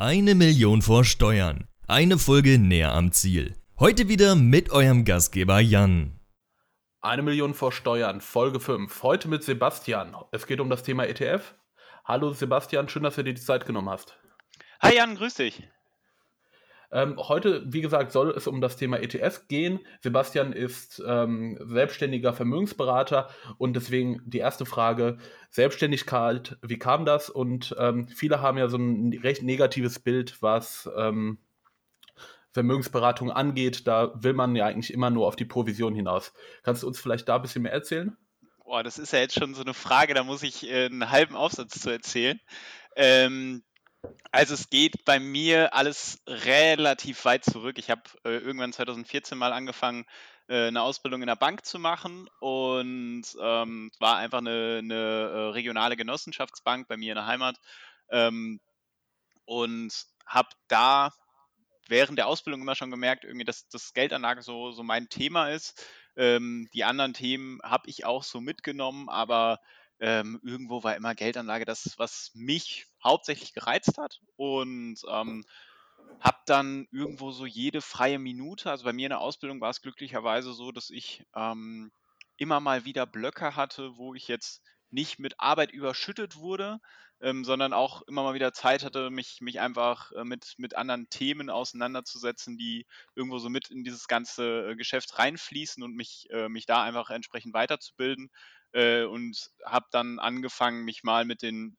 Eine Million vor Steuern. Eine Folge näher am Ziel. Heute wieder mit eurem Gastgeber Jan. Eine Million vor Steuern, Folge 5. Heute mit Sebastian. Es geht um das Thema ETF. Hallo Sebastian, schön, dass du dir die Zeit genommen hast. Hi Jan, grüß dich. Ähm, heute, wie gesagt, soll es um das Thema ETFs gehen. Sebastian ist ähm, selbstständiger Vermögensberater und deswegen die erste Frage: Selbstständigkeit, wie kam das? Und ähm, viele haben ja so ein recht negatives Bild, was ähm, Vermögensberatung angeht. Da will man ja eigentlich immer nur auf die Provision hinaus. Kannst du uns vielleicht da ein bisschen mehr erzählen? Boah, das ist ja jetzt schon so eine Frage, da muss ich äh, einen halben Aufsatz zu erzählen. Ähm, also es geht bei mir alles relativ weit zurück. Ich habe äh, irgendwann 2014 mal angefangen, äh, eine Ausbildung in der Bank zu machen und ähm, war einfach eine, eine äh, regionale Genossenschaftsbank bei mir in der Heimat ähm, und habe da während der Ausbildung immer schon gemerkt, irgendwie, dass das Geldanlage so, so mein Thema ist. Ähm, die anderen Themen habe ich auch so mitgenommen, aber ähm, irgendwo war immer Geldanlage das, was mich hauptsächlich gereizt hat und ähm, habe dann irgendwo so jede freie Minute, also bei mir in der Ausbildung war es glücklicherweise so, dass ich ähm, immer mal wieder Blöcke hatte, wo ich jetzt nicht mit Arbeit überschüttet wurde, ähm, sondern auch immer mal wieder Zeit hatte, mich, mich einfach äh, mit, mit anderen Themen auseinanderzusetzen, die irgendwo so mit in dieses ganze äh, Geschäft reinfließen und mich, äh, mich da einfach entsprechend weiterzubilden. Äh, und habe dann angefangen, mich mal mit den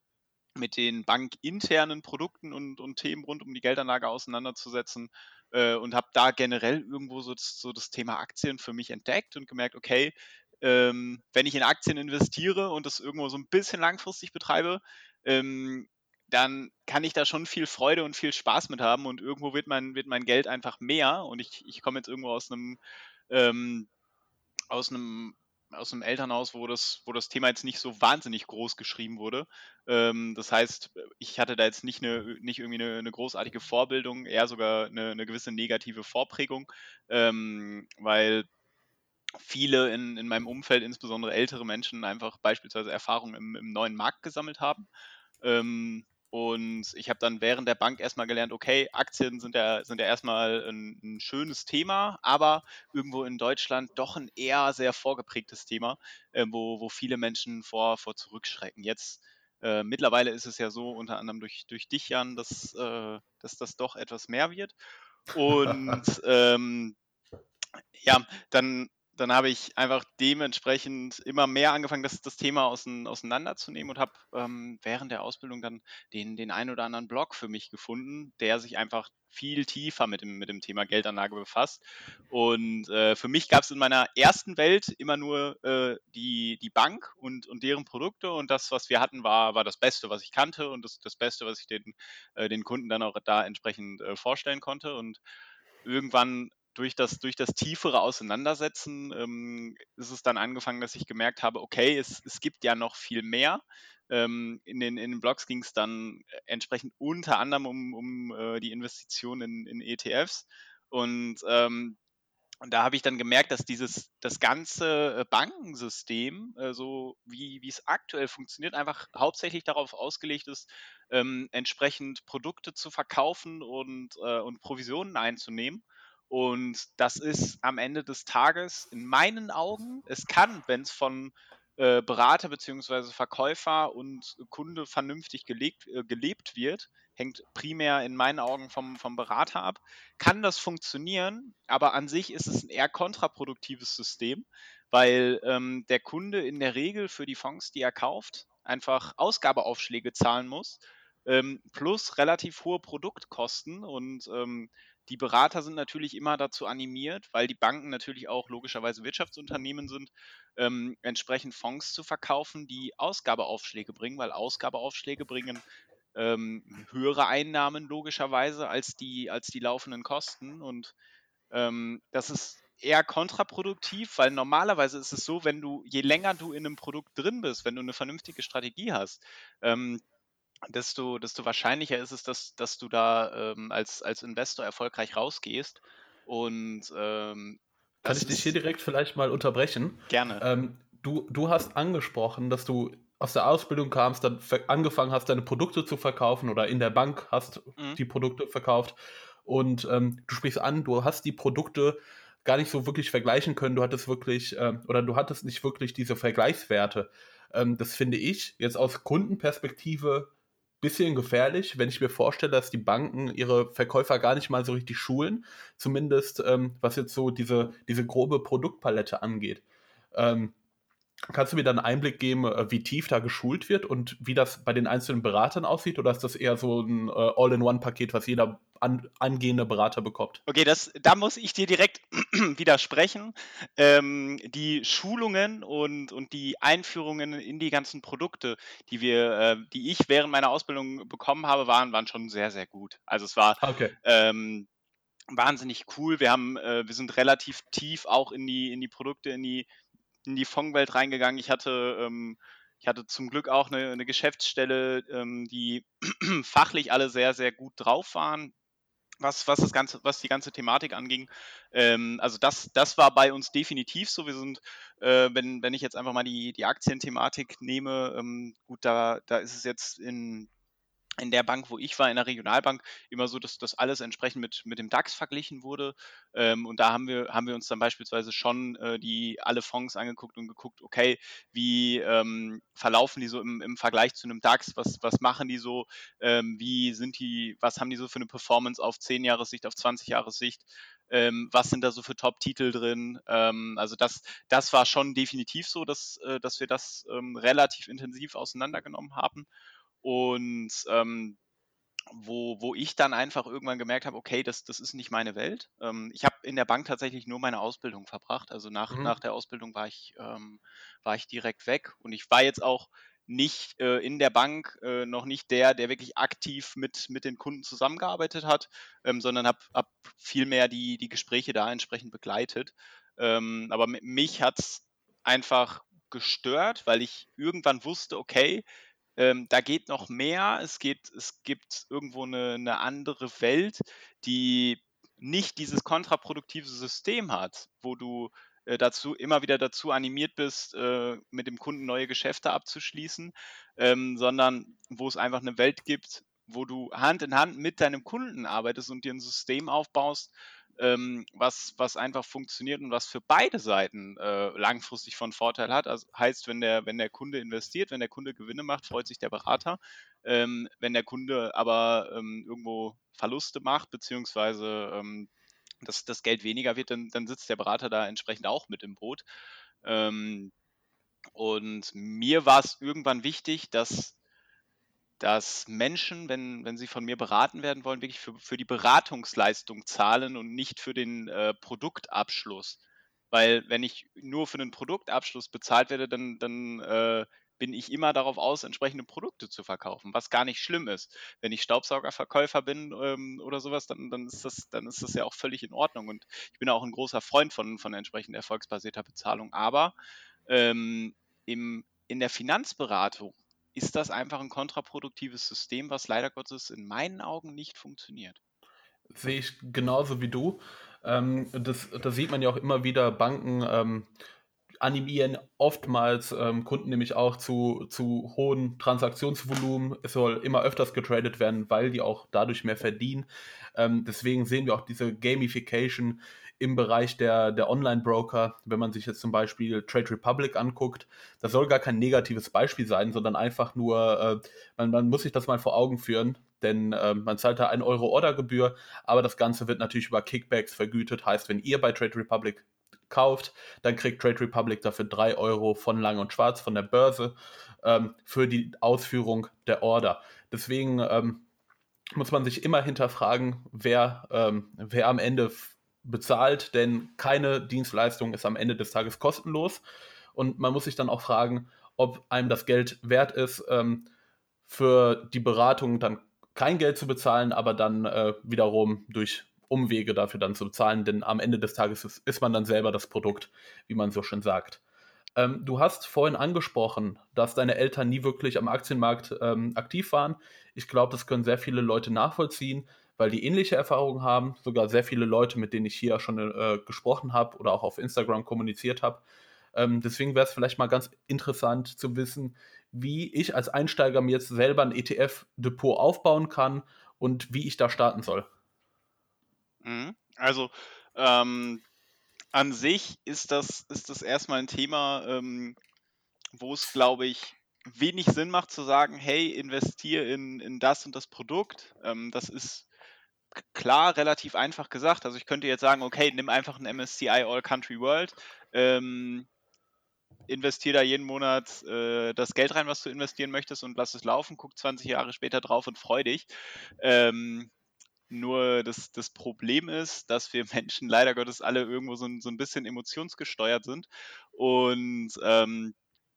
mit den bankinternen Produkten und, und Themen rund um die Geldanlage auseinanderzusetzen äh, und habe da generell irgendwo so das, so das Thema Aktien für mich entdeckt und gemerkt, okay, ähm, wenn ich in Aktien investiere und das irgendwo so ein bisschen langfristig betreibe, ähm, dann kann ich da schon viel Freude und viel Spaß mit haben und irgendwo wird mein, wird mein Geld einfach mehr. Und ich, ich komme jetzt irgendwo aus einem ähm, aus einem aus einem Elternhaus, wo das, wo das Thema jetzt nicht so wahnsinnig groß geschrieben wurde. Ähm, das heißt, ich hatte da jetzt nicht, eine, nicht irgendwie eine, eine großartige Vorbildung, eher sogar eine, eine gewisse negative Vorprägung, ähm, weil viele in, in meinem Umfeld, insbesondere ältere Menschen, einfach beispielsweise Erfahrungen im, im neuen Markt gesammelt haben. Ähm, und ich habe dann während der Bank erstmal gelernt, okay, Aktien sind ja, sind ja erstmal ein, ein, schönes Thema, aber irgendwo in Deutschland doch ein eher sehr vorgeprägtes Thema, äh, wo, wo viele Menschen vor, vor zurückschrecken. Jetzt äh, mittlerweile ist es ja so, unter anderem durch, durch dich, Jan, dass, äh, dass das doch etwas mehr wird. Und ähm, ja, dann dann habe ich einfach dementsprechend immer mehr angefangen, das, das Thema auseinanderzunehmen und habe ähm, während der Ausbildung dann den, den einen oder anderen Blog für mich gefunden, der sich einfach viel tiefer mit dem, mit dem Thema Geldanlage befasst. Und äh, für mich gab es in meiner ersten Welt immer nur äh, die, die Bank und, und deren Produkte und das, was wir hatten, war, war das Beste, was ich kannte und das, das Beste, was ich den, äh, den Kunden dann auch da entsprechend äh, vorstellen konnte. Und irgendwann durch das, durch das tiefere Auseinandersetzen ähm, ist es dann angefangen, dass ich gemerkt habe, okay, es, es gibt ja noch viel mehr. Ähm, in, den, in den Blogs ging es dann entsprechend unter anderem um, um äh, die Investitionen in, in ETFs. Und, ähm, und da habe ich dann gemerkt, dass dieses das ganze äh, Bankensystem, äh, so wie, wie es aktuell funktioniert, einfach hauptsächlich darauf ausgelegt ist, ähm, entsprechend Produkte zu verkaufen und, äh, und Provisionen einzunehmen. Und das ist am Ende des Tages in meinen Augen, es kann, wenn es von äh, Berater bzw. Verkäufer und Kunde vernünftig gelegt, äh, gelebt wird, hängt primär in meinen Augen vom, vom Berater ab, kann das funktionieren, aber an sich ist es ein eher kontraproduktives System, weil ähm, der Kunde in der Regel für die Fonds, die er kauft, einfach Ausgabeaufschläge zahlen muss, ähm, plus relativ hohe Produktkosten und ähm, die Berater sind natürlich immer dazu animiert, weil die Banken natürlich auch logischerweise Wirtschaftsunternehmen sind, ähm, entsprechend Fonds zu verkaufen, die Ausgabeaufschläge bringen, weil Ausgabeaufschläge bringen ähm, höhere Einnahmen logischerweise als die, als die laufenden Kosten. Und ähm, das ist eher kontraproduktiv, weil normalerweise ist es so, wenn du, je länger du in einem Produkt drin bist, wenn du eine vernünftige Strategie hast, ähm, desto, desto wahrscheinlicher ist es, dass, dass du da ähm, als, als Investor erfolgreich rausgehst. Und ähm, kann ich dich hier direkt vielleicht mal unterbrechen? Gerne. Ähm, du, du hast angesprochen, dass du aus der Ausbildung kamst, dann angefangen hast, deine Produkte zu verkaufen oder in der Bank hast mhm. die Produkte verkauft und ähm, du sprichst an, du hast die Produkte gar nicht so wirklich vergleichen können, du hattest wirklich äh, oder du hattest nicht wirklich diese Vergleichswerte. Ähm, das finde ich jetzt aus Kundenperspektive bisschen gefährlich, wenn ich mir vorstelle, dass die Banken ihre Verkäufer gar nicht mal so richtig schulen, zumindest ähm, was jetzt so diese, diese grobe Produktpalette angeht. Ähm, kannst du mir dann einen Einblick geben, äh, wie tief da geschult wird und wie das bei den einzelnen Beratern aussieht? Oder ist das eher so ein äh, All-in-One-Paket, was jeder an, angehende Berater bekommt. Okay, das, da muss ich dir direkt widersprechen. Ähm, die Schulungen und, und die Einführungen in die ganzen Produkte, die wir, äh, die ich während meiner Ausbildung bekommen habe, waren, waren schon sehr, sehr gut. Also es war okay. ähm, wahnsinnig cool. Wir haben, äh, wir sind relativ tief auch in die, in die Produkte, in die, in die Fondwelt reingegangen. Ich hatte ähm, ich hatte zum Glück auch eine, eine Geschäftsstelle, ähm, die fachlich alle sehr, sehr gut drauf waren was, was das ganze, was die ganze Thematik anging. Ähm, also das, das war bei uns definitiv so. Wir sind, äh, wenn, wenn ich jetzt einfach mal die, die Aktienthematik nehme, ähm, gut, da, da ist es jetzt in in der Bank, wo ich war, in der Regionalbank, immer so, dass das alles entsprechend mit, mit dem DAX verglichen wurde. Ähm, und da haben wir, haben wir uns dann beispielsweise schon äh, die alle Fonds angeguckt und geguckt, okay, wie ähm, verlaufen die so im, im Vergleich zu einem DAX, was, was machen die so, ähm, wie sind die, was haben die so für eine Performance auf 10 Jahressicht, auf 20 Jahressicht, ähm, was sind da so für Top-Titel drin. Ähm, also das, das war schon definitiv so, dass, äh, dass wir das ähm, relativ intensiv auseinandergenommen haben. Und ähm, wo, wo ich dann einfach irgendwann gemerkt habe, okay, das, das ist nicht meine Welt. Ähm, ich habe in der Bank tatsächlich nur meine Ausbildung verbracht. Also nach, mhm. nach der Ausbildung war ich, ähm, war ich direkt weg. Und ich war jetzt auch nicht äh, in der Bank äh, noch nicht der, der wirklich aktiv mit, mit den Kunden zusammengearbeitet hat, ähm, sondern habe hab vielmehr die, die Gespräche da entsprechend begleitet. Ähm, aber mich hat es einfach gestört, weil ich irgendwann wusste, okay, ähm, da geht noch mehr. Es, geht, es gibt irgendwo eine, eine andere Welt, die nicht dieses kontraproduktive System hat, wo du äh, dazu immer wieder dazu animiert bist, äh, mit dem Kunden neue Geschäfte abzuschließen, ähm, sondern wo es einfach eine Welt gibt, wo du Hand in Hand mit deinem Kunden arbeitest und dir ein System aufbaust, ähm, was, was einfach funktioniert und was für beide Seiten äh, langfristig von Vorteil hat. Also heißt, wenn der, wenn der Kunde investiert, wenn der Kunde Gewinne macht, freut sich der Berater. Ähm, wenn der Kunde aber ähm, irgendwo Verluste macht, beziehungsweise ähm, das, das Geld weniger wird, dann, dann sitzt der Berater da entsprechend auch mit im Boot. Ähm, und mir war es irgendwann wichtig, dass dass Menschen, wenn, wenn sie von mir beraten werden wollen, wirklich für, für die Beratungsleistung zahlen und nicht für den äh, Produktabschluss. Weil wenn ich nur für den Produktabschluss bezahlt werde, dann, dann äh, bin ich immer darauf aus, entsprechende Produkte zu verkaufen, was gar nicht schlimm ist. Wenn ich Staubsaugerverkäufer bin ähm, oder sowas, dann, dann, ist das, dann ist das ja auch völlig in Ordnung. Und ich bin auch ein großer Freund von, von entsprechend erfolgsbasierter Bezahlung. Aber ähm, im, in der Finanzberatung ist das einfach ein kontraproduktives System, was leider Gottes in meinen Augen nicht funktioniert. Sehe ich genauso wie du. Ähm, das, das, sieht man ja auch immer wieder. Banken ähm, animieren oftmals ähm, Kunden nämlich auch zu, zu hohen Transaktionsvolumen. Es soll immer öfters getradet werden, weil die auch dadurch mehr verdienen. Ähm, deswegen sehen wir auch diese Gamification im Bereich der, der Online-Broker, wenn man sich jetzt zum Beispiel Trade Republic anguckt, das soll gar kein negatives Beispiel sein, sondern einfach nur, äh, man, man, muss sich das mal vor Augen führen, denn äh, man zahlt da 1 Euro Ordergebühr, aber das Ganze wird natürlich über Kickbacks vergütet. Heißt, wenn ihr bei Trade Republic kauft, dann kriegt Trade Republic dafür 3 Euro von Lang und Schwarz von der Börse ähm, für die Ausführung der Order. Deswegen ähm, muss man sich immer hinterfragen, wer, ähm, wer am Ende bezahlt, denn keine Dienstleistung ist am Ende des Tages kostenlos. Und man muss sich dann auch fragen, ob einem das Geld wert ist, ähm, für die Beratung dann kein Geld zu bezahlen, aber dann äh, wiederum durch Umwege dafür dann zu bezahlen, denn am Ende des Tages ist, ist man dann selber das Produkt, wie man so schön sagt. Ähm, du hast vorhin angesprochen, dass deine Eltern nie wirklich am Aktienmarkt ähm, aktiv waren. Ich glaube, das können sehr viele Leute nachvollziehen weil die ähnliche Erfahrungen haben. Sogar sehr viele Leute, mit denen ich hier schon äh, gesprochen habe oder auch auf Instagram kommuniziert habe. Ähm, deswegen wäre es vielleicht mal ganz interessant zu wissen, wie ich als Einsteiger mir jetzt selber ein ETF-Depot aufbauen kann und wie ich da starten soll. Mhm. Also ähm, an sich ist das, ist das erstmal ein Thema, ähm, wo es, glaube ich, wenig Sinn macht zu sagen, hey, investiere in, in das und das Produkt. Ähm, das ist klar relativ einfach gesagt. Also ich könnte jetzt sagen, okay, nimm einfach ein MSCI All Country World, ähm, investiere da jeden Monat äh, das Geld rein, was du investieren möchtest und lass es laufen, guck 20 Jahre später drauf und freu dich. Ähm, nur das, das Problem ist, dass wir Menschen leider Gottes alle irgendwo so ein, so ein bisschen emotionsgesteuert sind. Und ähm,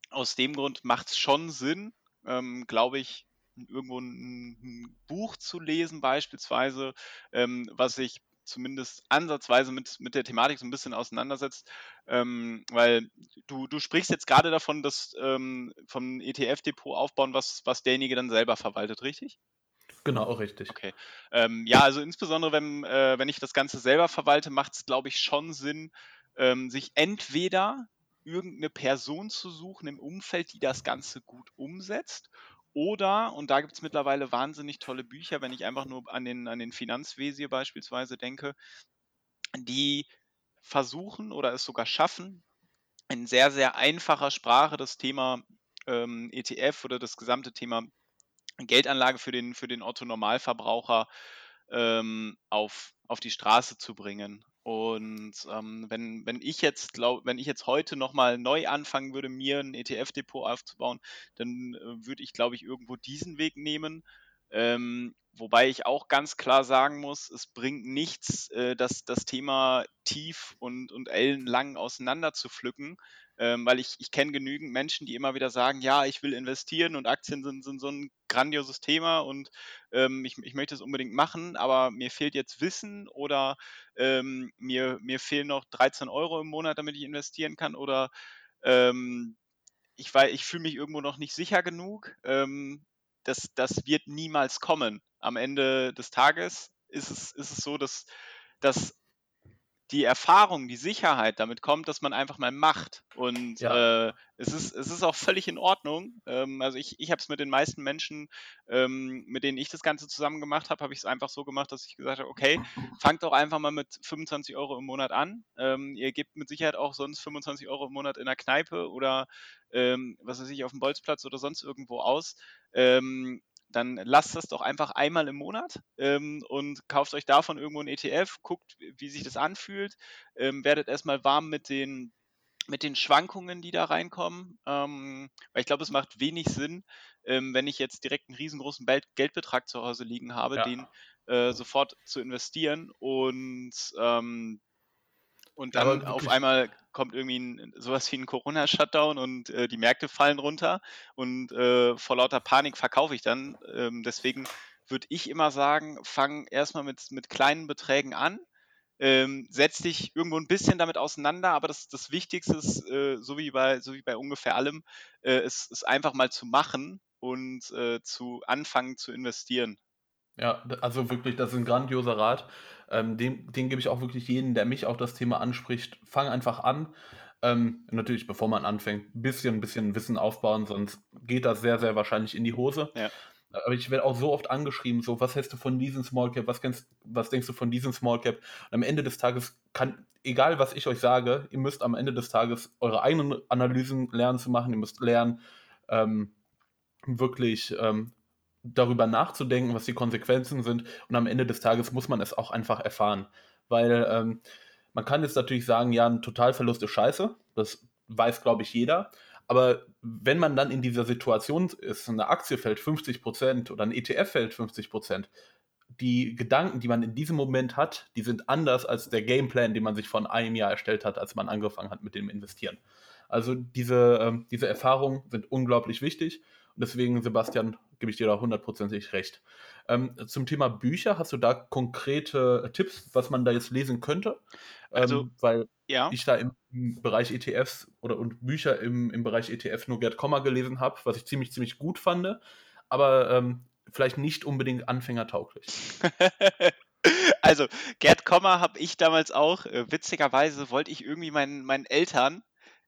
aus dem Grund macht es schon Sinn, ähm, glaube ich, irgendwo ein, ein, Buch zu lesen, beispielsweise, ähm, was sich zumindest ansatzweise mit, mit der Thematik so ein bisschen auseinandersetzt, ähm, weil du, du sprichst jetzt gerade davon, dass ähm, vom ETF-Depot aufbauen, was, was derjenige dann selber verwaltet, richtig? Genau, richtig. Okay. Ähm, ja, also insbesondere wenn, äh, wenn ich das Ganze selber verwalte, macht es, glaube ich, schon Sinn, ähm, sich entweder irgendeine Person zu suchen im Umfeld, die das Ganze gut umsetzt. Oder, und da gibt es mittlerweile wahnsinnig tolle Bücher, wenn ich einfach nur an den, an den Finanzvisier beispielsweise denke, die versuchen oder es sogar schaffen, in sehr, sehr einfacher Sprache das Thema ähm, ETF oder das gesamte Thema Geldanlage für den, für den Otto-Normalverbraucher ähm, auf, auf die Straße zu bringen. Und ähm, wenn, wenn ich jetzt glaub, wenn ich jetzt heute nochmal neu anfangen würde, mir ein ETF-Depot aufzubauen, dann äh, würde ich, glaube ich, irgendwo diesen Weg nehmen. Ähm, wobei ich auch ganz klar sagen muss, es bringt nichts, äh, das, das Thema tief und, und ellenlang auseinander zu pflücken, ähm, weil ich, ich kenne genügend Menschen, die immer wieder sagen, ja, ich will investieren und Aktien sind, sind so ein grandioses Thema und ähm, ich, ich möchte es unbedingt machen, aber mir fehlt jetzt Wissen oder ähm, mir, mir fehlen noch 13 Euro im Monat, damit ich investieren kann oder ähm, ich, ich fühle mich irgendwo noch nicht sicher genug. Ähm, das, das wird niemals kommen. Am Ende des Tages ist es, ist es so, dass, dass die Erfahrung, die Sicherheit damit kommt, dass man einfach mal macht. Und ja. äh, es, ist, es ist auch völlig in Ordnung. Ähm, also ich, ich habe es mit den meisten Menschen, ähm, mit denen ich das Ganze zusammen gemacht habe, habe ich es einfach so gemacht, dass ich gesagt habe, okay, fangt doch einfach mal mit 25 Euro im Monat an. Ähm, ihr gebt mit Sicherheit auch sonst 25 Euro im Monat in der Kneipe oder ähm, was weiß ich, auf dem Bolzplatz oder sonst irgendwo aus. Ähm, dann lasst das doch einfach einmal im Monat ähm, und kauft euch davon irgendwo ein ETF, guckt, wie sich das anfühlt, ähm, werdet erstmal warm mit den mit den Schwankungen, die da reinkommen, ähm, weil ich glaube, es macht wenig Sinn, ähm, wenn ich jetzt direkt einen riesengroßen Geldbetrag zu Hause liegen habe, ja. den äh, sofort zu investieren und ähm, und dann auf einmal kommt irgendwie ein, sowas wie ein Corona-Shutdown und äh, die Märkte fallen runter und äh, vor lauter Panik verkaufe ich dann. Ähm, deswegen würde ich immer sagen, fang erstmal mit, mit kleinen Beträgen an. Ähm, setz dich irgendwo ein bisschen damit auseinander, aber das, das Wichtigste ist, äh, so, wie bei, so wie bei ungefähr allem, äh, ist, ist einfach mal zu machen und äh, zu anfangen zu investieren. Ja, also wirklich, das ist ein grandioser Rat. Ähm, den, den gebe ich auch wirklich jedem, der mich auf das Thema anspricht. Fang einfach an. Ähm, natürlich, bevor man anfängt, ein bisschen, bisschen Wissen aufbauen, sonst geht das sehr, sehr wahrscheinlich in die Hose. Ja. Aber ich werde auch so oft angeschrieben, so, was hältst du von diesem Small Cap, was, kennst, was denkst du von diesem Small Cap? Und am Ende des Tages kann, egal was ich euch sage, ihr müsst am Ende des Tages eure eigenen Analysen lernen zu machen, ihr müsst lernen, ähm, wirklich ähm, darüber nachzudenken, was die Konsequenzen sind. Und am Ende des Tages muss man es auch einfach erfahren. Weil ähm, man kann jetzt natürlich sagen, ja, ein Totalverlust ist scheiße. Das weiß, glaube ich, jeder. Aber wenn man dann in dieser Situation ist, eine Aktie fällt 50% oder ein ETF fällt 50%, die Gedanken, die man in diesem Moment hat, die sind anders als der Gameplan, den man sich von einem Jahr erstellt hat, als man angefangen hat mit dem Investieren. Also diese, ähm, diese Erfahrungen sind unglaublich wichtig. Und deswegen, Sebastian, gebe ich dir da hundertprozentig recht. Ähm, zum Thema Bücher, hast du da konkrete Tipps, was man da jetzt lesen könnte? Also, ähm, weil ja. ich da im, im, Bereich ETFs oder und Bücher im, im Bereich ETF nur Gerd Komma gelesen habe, was ich ziemlich, ziemlich gut fand, aber ähm, vielleicht nicht unbedingt anfängertauglich. also, Gerd Komma habe ich damals auch, äh, witzigerweise wollte ich irgendwie meinen, meinen Eltern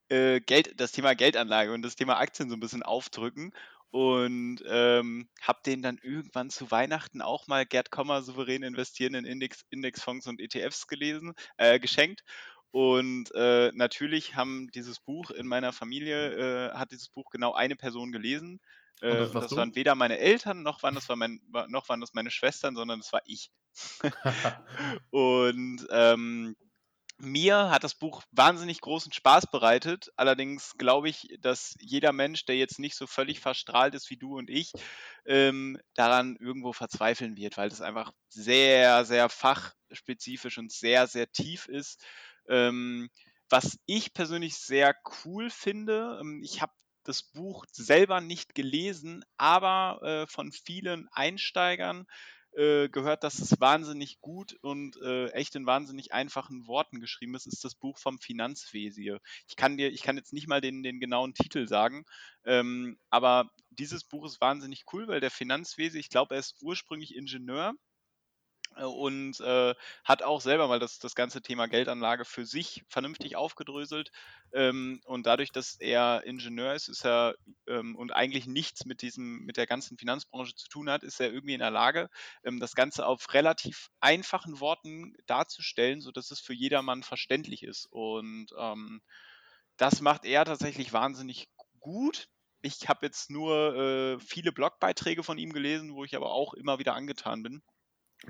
äh, Geld, das Thema Geldanlage und das Thema Aktien so ein bisschen aufdrücken und ähm, habe den dann irgendwann zu Weihnachten auch mal Gerd Kommer souverän investieren in Index, Indexfonds und ETFs gelesen, äh, geschenkt. Und äh, natürlich haben dieses Buch in meiner Familie, äh, hat dieses Buch genau eine Person gelesen. Äh, das, das waren weder meine Eltern, noch waren, das war mein, noch waren das meine Schwestern, sondern das war ich. und ähm, mir hat das Buch wahnsinnig großen Spaß bereitet. Allerdings glaube ich, dass jeder Mensch, der jetzt nicht so völlig verstrahlt ist wie du und ich, ähm, daran irgendwo verzweifeln wird, weil das einfach sehr, sehr fachspezifisch und sehr, sehr tief ist. Ähm, was ich persönlich sehr cool finde, ähm, ich habe das Buch selber nicht gelesen, aber äh, von vielen Einsteigern äh, gehört, dass es wahnsinnig gut und äh, echt in wahnsinnig einfachen Worten geschrieben ist, ist das Buch vom Finanzwesier. Ich kann dir, ich kann jetzt nicht mal den, den genauen Titel sagen, ähm, aber dieses Buch ist wahnsinnig cool, weil der Finanzwesier, ich glaube, er ist ursprünglich Ingenieur und äh, hat auch selber mal das, das ganze Thema Geldanlage für sich vernünftig aufgedröselt. Ähm, und dadurch, dass er Ingenieur ist, ist er ähm, und eigentlich nichts mit diesem, mit der ganzen Finanzbranche zu tun hat, ist er irgendwie in der Lage, ähm, das Ganze auf relativ einfachen Worten darzustellen, sodass es für jedermann verständlich ist. Und ähm, das macht er tatsächlich wahnsinnig gut. Ich habe jetzt nur äh, viele Blogbeiträge von ihm gelesen, wo ich aber auch immer wieder angetan bin.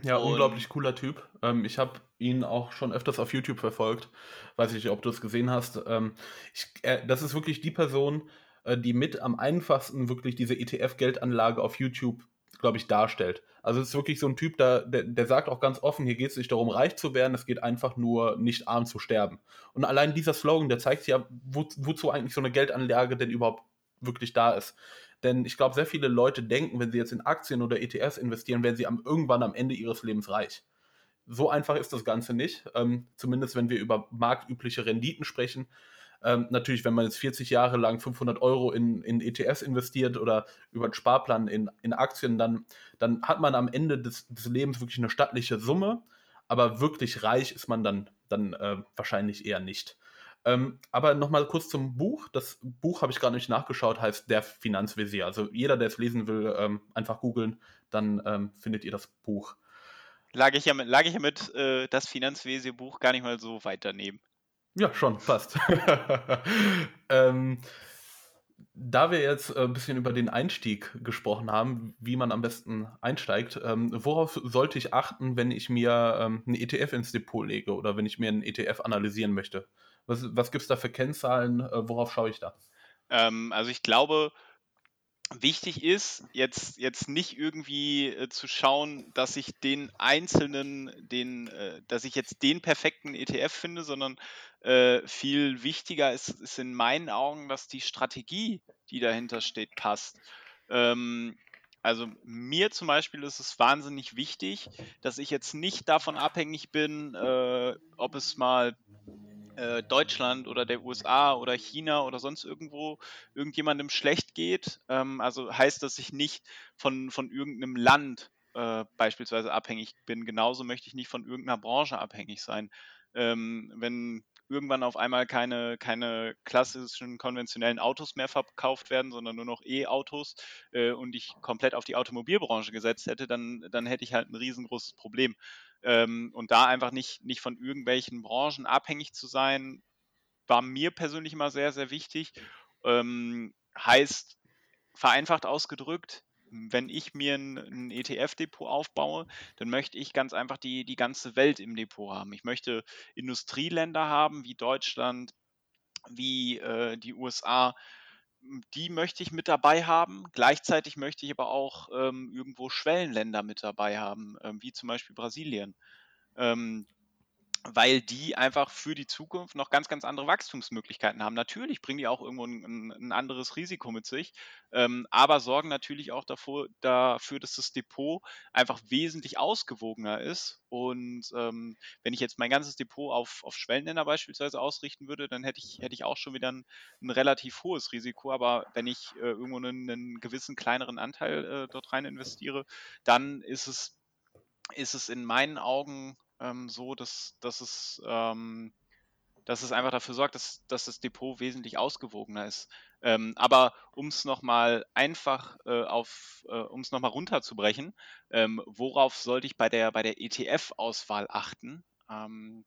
Ja, und unglaublich cooler Typ. Ähm, ich habe ihn auch schon öfters auf YouTube verfolgt. Weiß ich nicht, ob du es gesehen hast. Ähm, ich, äh, das ist wirklich die Person, äh, die mit am einfachsten wirklich diese ETF-Geldanlage auf YouTube, glaube ich, darstellt. Also es ist wirklich so ein Typ, der, der, der sagt auch ganz offen, hier geht es nicht darum, reich zu werden, es geht einfach nur, nicht arm zu sterben. Und allein dieser Slogan, der zeigt ja, wo, wozu eigentlich so eine Geldanlage denn überhaupt wirklich da ist. Denn ich glaube, sehr viele Leute denken, wenn sie jetzt in Aktien oder ETFs investieren, werden sie am, irgendwann am Ende ihres Lebens reich. So einfach ist das Ganze nicht. Ähm, zumindest wenn wir über marktübliche Renditen sprechen. Ähm, natürlich, wenn man jetzt 40 Jahre lang 500 Euro in, in ETFs investiert oder über einen Sparplan in, in Aktien, dann, dann hat man am Ende des, des Lebens wirklich eine stattliche Summe. Aber wirklich reich ist man dann, dann äh, wahrscheinlich eher nicht. Ähm, aber nochmal kurz zum Buch. Das Buch habe ich gerade nicht nachgeschaut, heißt Der Finanzvisier. Also jeder, der es lesen will, ähm, einfach googeln, dann ähm, findet ihr das Buch. Lag ich ja mit, lag ich ja mit äh, das Finanzvisier-Buch gar nicht mal so weit daneben. Ja, schon, passt. ähm, da wir jetzt ein bisschen über den Einstieg gesprochen haben, wie man am besten einsteigt, ähm, worauf sollte ich achten, wenn ich mir ähm, einen ETF ins Depot lege oder wenn ich mir einen ETF analysieren möchte? Was, was gibt es da für Kennzahlen? Äh, worauf schaue ich da? Ähm, also ich glaube, wichtig ist, jetzt, jetzt nicht irgendwie äh, zu schauen, dass ich den einzelnen, den, äh, dass ich jetzt den perfekten ETF finde, sondern äh, viel wichtiger ist, ist in meinen Augen, dass die Strategie, die dahinter steht, passt. Ähm, also mir zum Beispiel ist es wahnsinnig wichtig, dass ich jetzt nicht davon abhängig bin, äh, ob es mal äh, Deutschland oder der USA oder China oder sonst irgendwo irgendjemandem schlecht geht. Ähm, also heißt, dass ich nicht von, von irgendeinem Land äh, beispielsweise abhängig bin. Genauso möchte ich nicht von irgendeiner Branche abhängig sein. Ähm, wenn irgendwann auf einmal keine, keine klassischen konventionellen Autos mehr verkauft werden, sondern nur noch E-Autos äh, und ich komplett auf die Automobilbranche gesetzt hätte, dann, dann hätte ich halt ein riesengroßes Problem. Ähm, und da einfach nicht, nicht von irgendwelchen Branchen abhängig zu sein, war mir persönlich immer sehr, sehr wichtig. Ähm, heißt, vereinfacht ausgedrückt, wenn ich mir ein, ein ETF-Depot aufbaue, dann möchte ich ganz einfach die, die ganze Welt im Depot haben. Ich möchte Industrieländer haben, wie Deutschland, wie äh, die USA, die möchte ich mit dabei haben. Gleichzeitig möchte ich aber auch ähm, irgendwo Schwellenländer mit dabei haben, ähm, wie zum Beispiel Brasilien. Ähm, weil die einfach für die Zukunft noch ganz, ganz andere Wachstumsmöglichkeiten haben. Natürlich bringen die auch irgendwo ein, ein anderes Risiko mit sich, ähm, aber sorgen natürlich auch davor, dafür, dass das Depot einfach wesentlich ausgewogener ist. Und ähm, wenn ich jetzt mein ganzes Depot auf, auf Schwellenländer beispielsweise ausrichten würde, dann hätte ich, hätte ich auch schon wieder ein, ein relativ hohes Risiko. Aber wenn ich äh, irgendwo einen, einen, gewissen kleineren Anteil äh, dort rein investiere, dann ist es, ist es in meinen Augen ähm, so, dass, dass es ähm, dass es einfach dafür sorgt, dass, dass das Depot wesentlich ausgewogener ist. Ähm, aber um es nochmal einfach äh, auf, äh, um es nochmal runterzubrechen, ähm, worauf sollte ich bei der, bei der ETF-Auswahl achten? Ähm,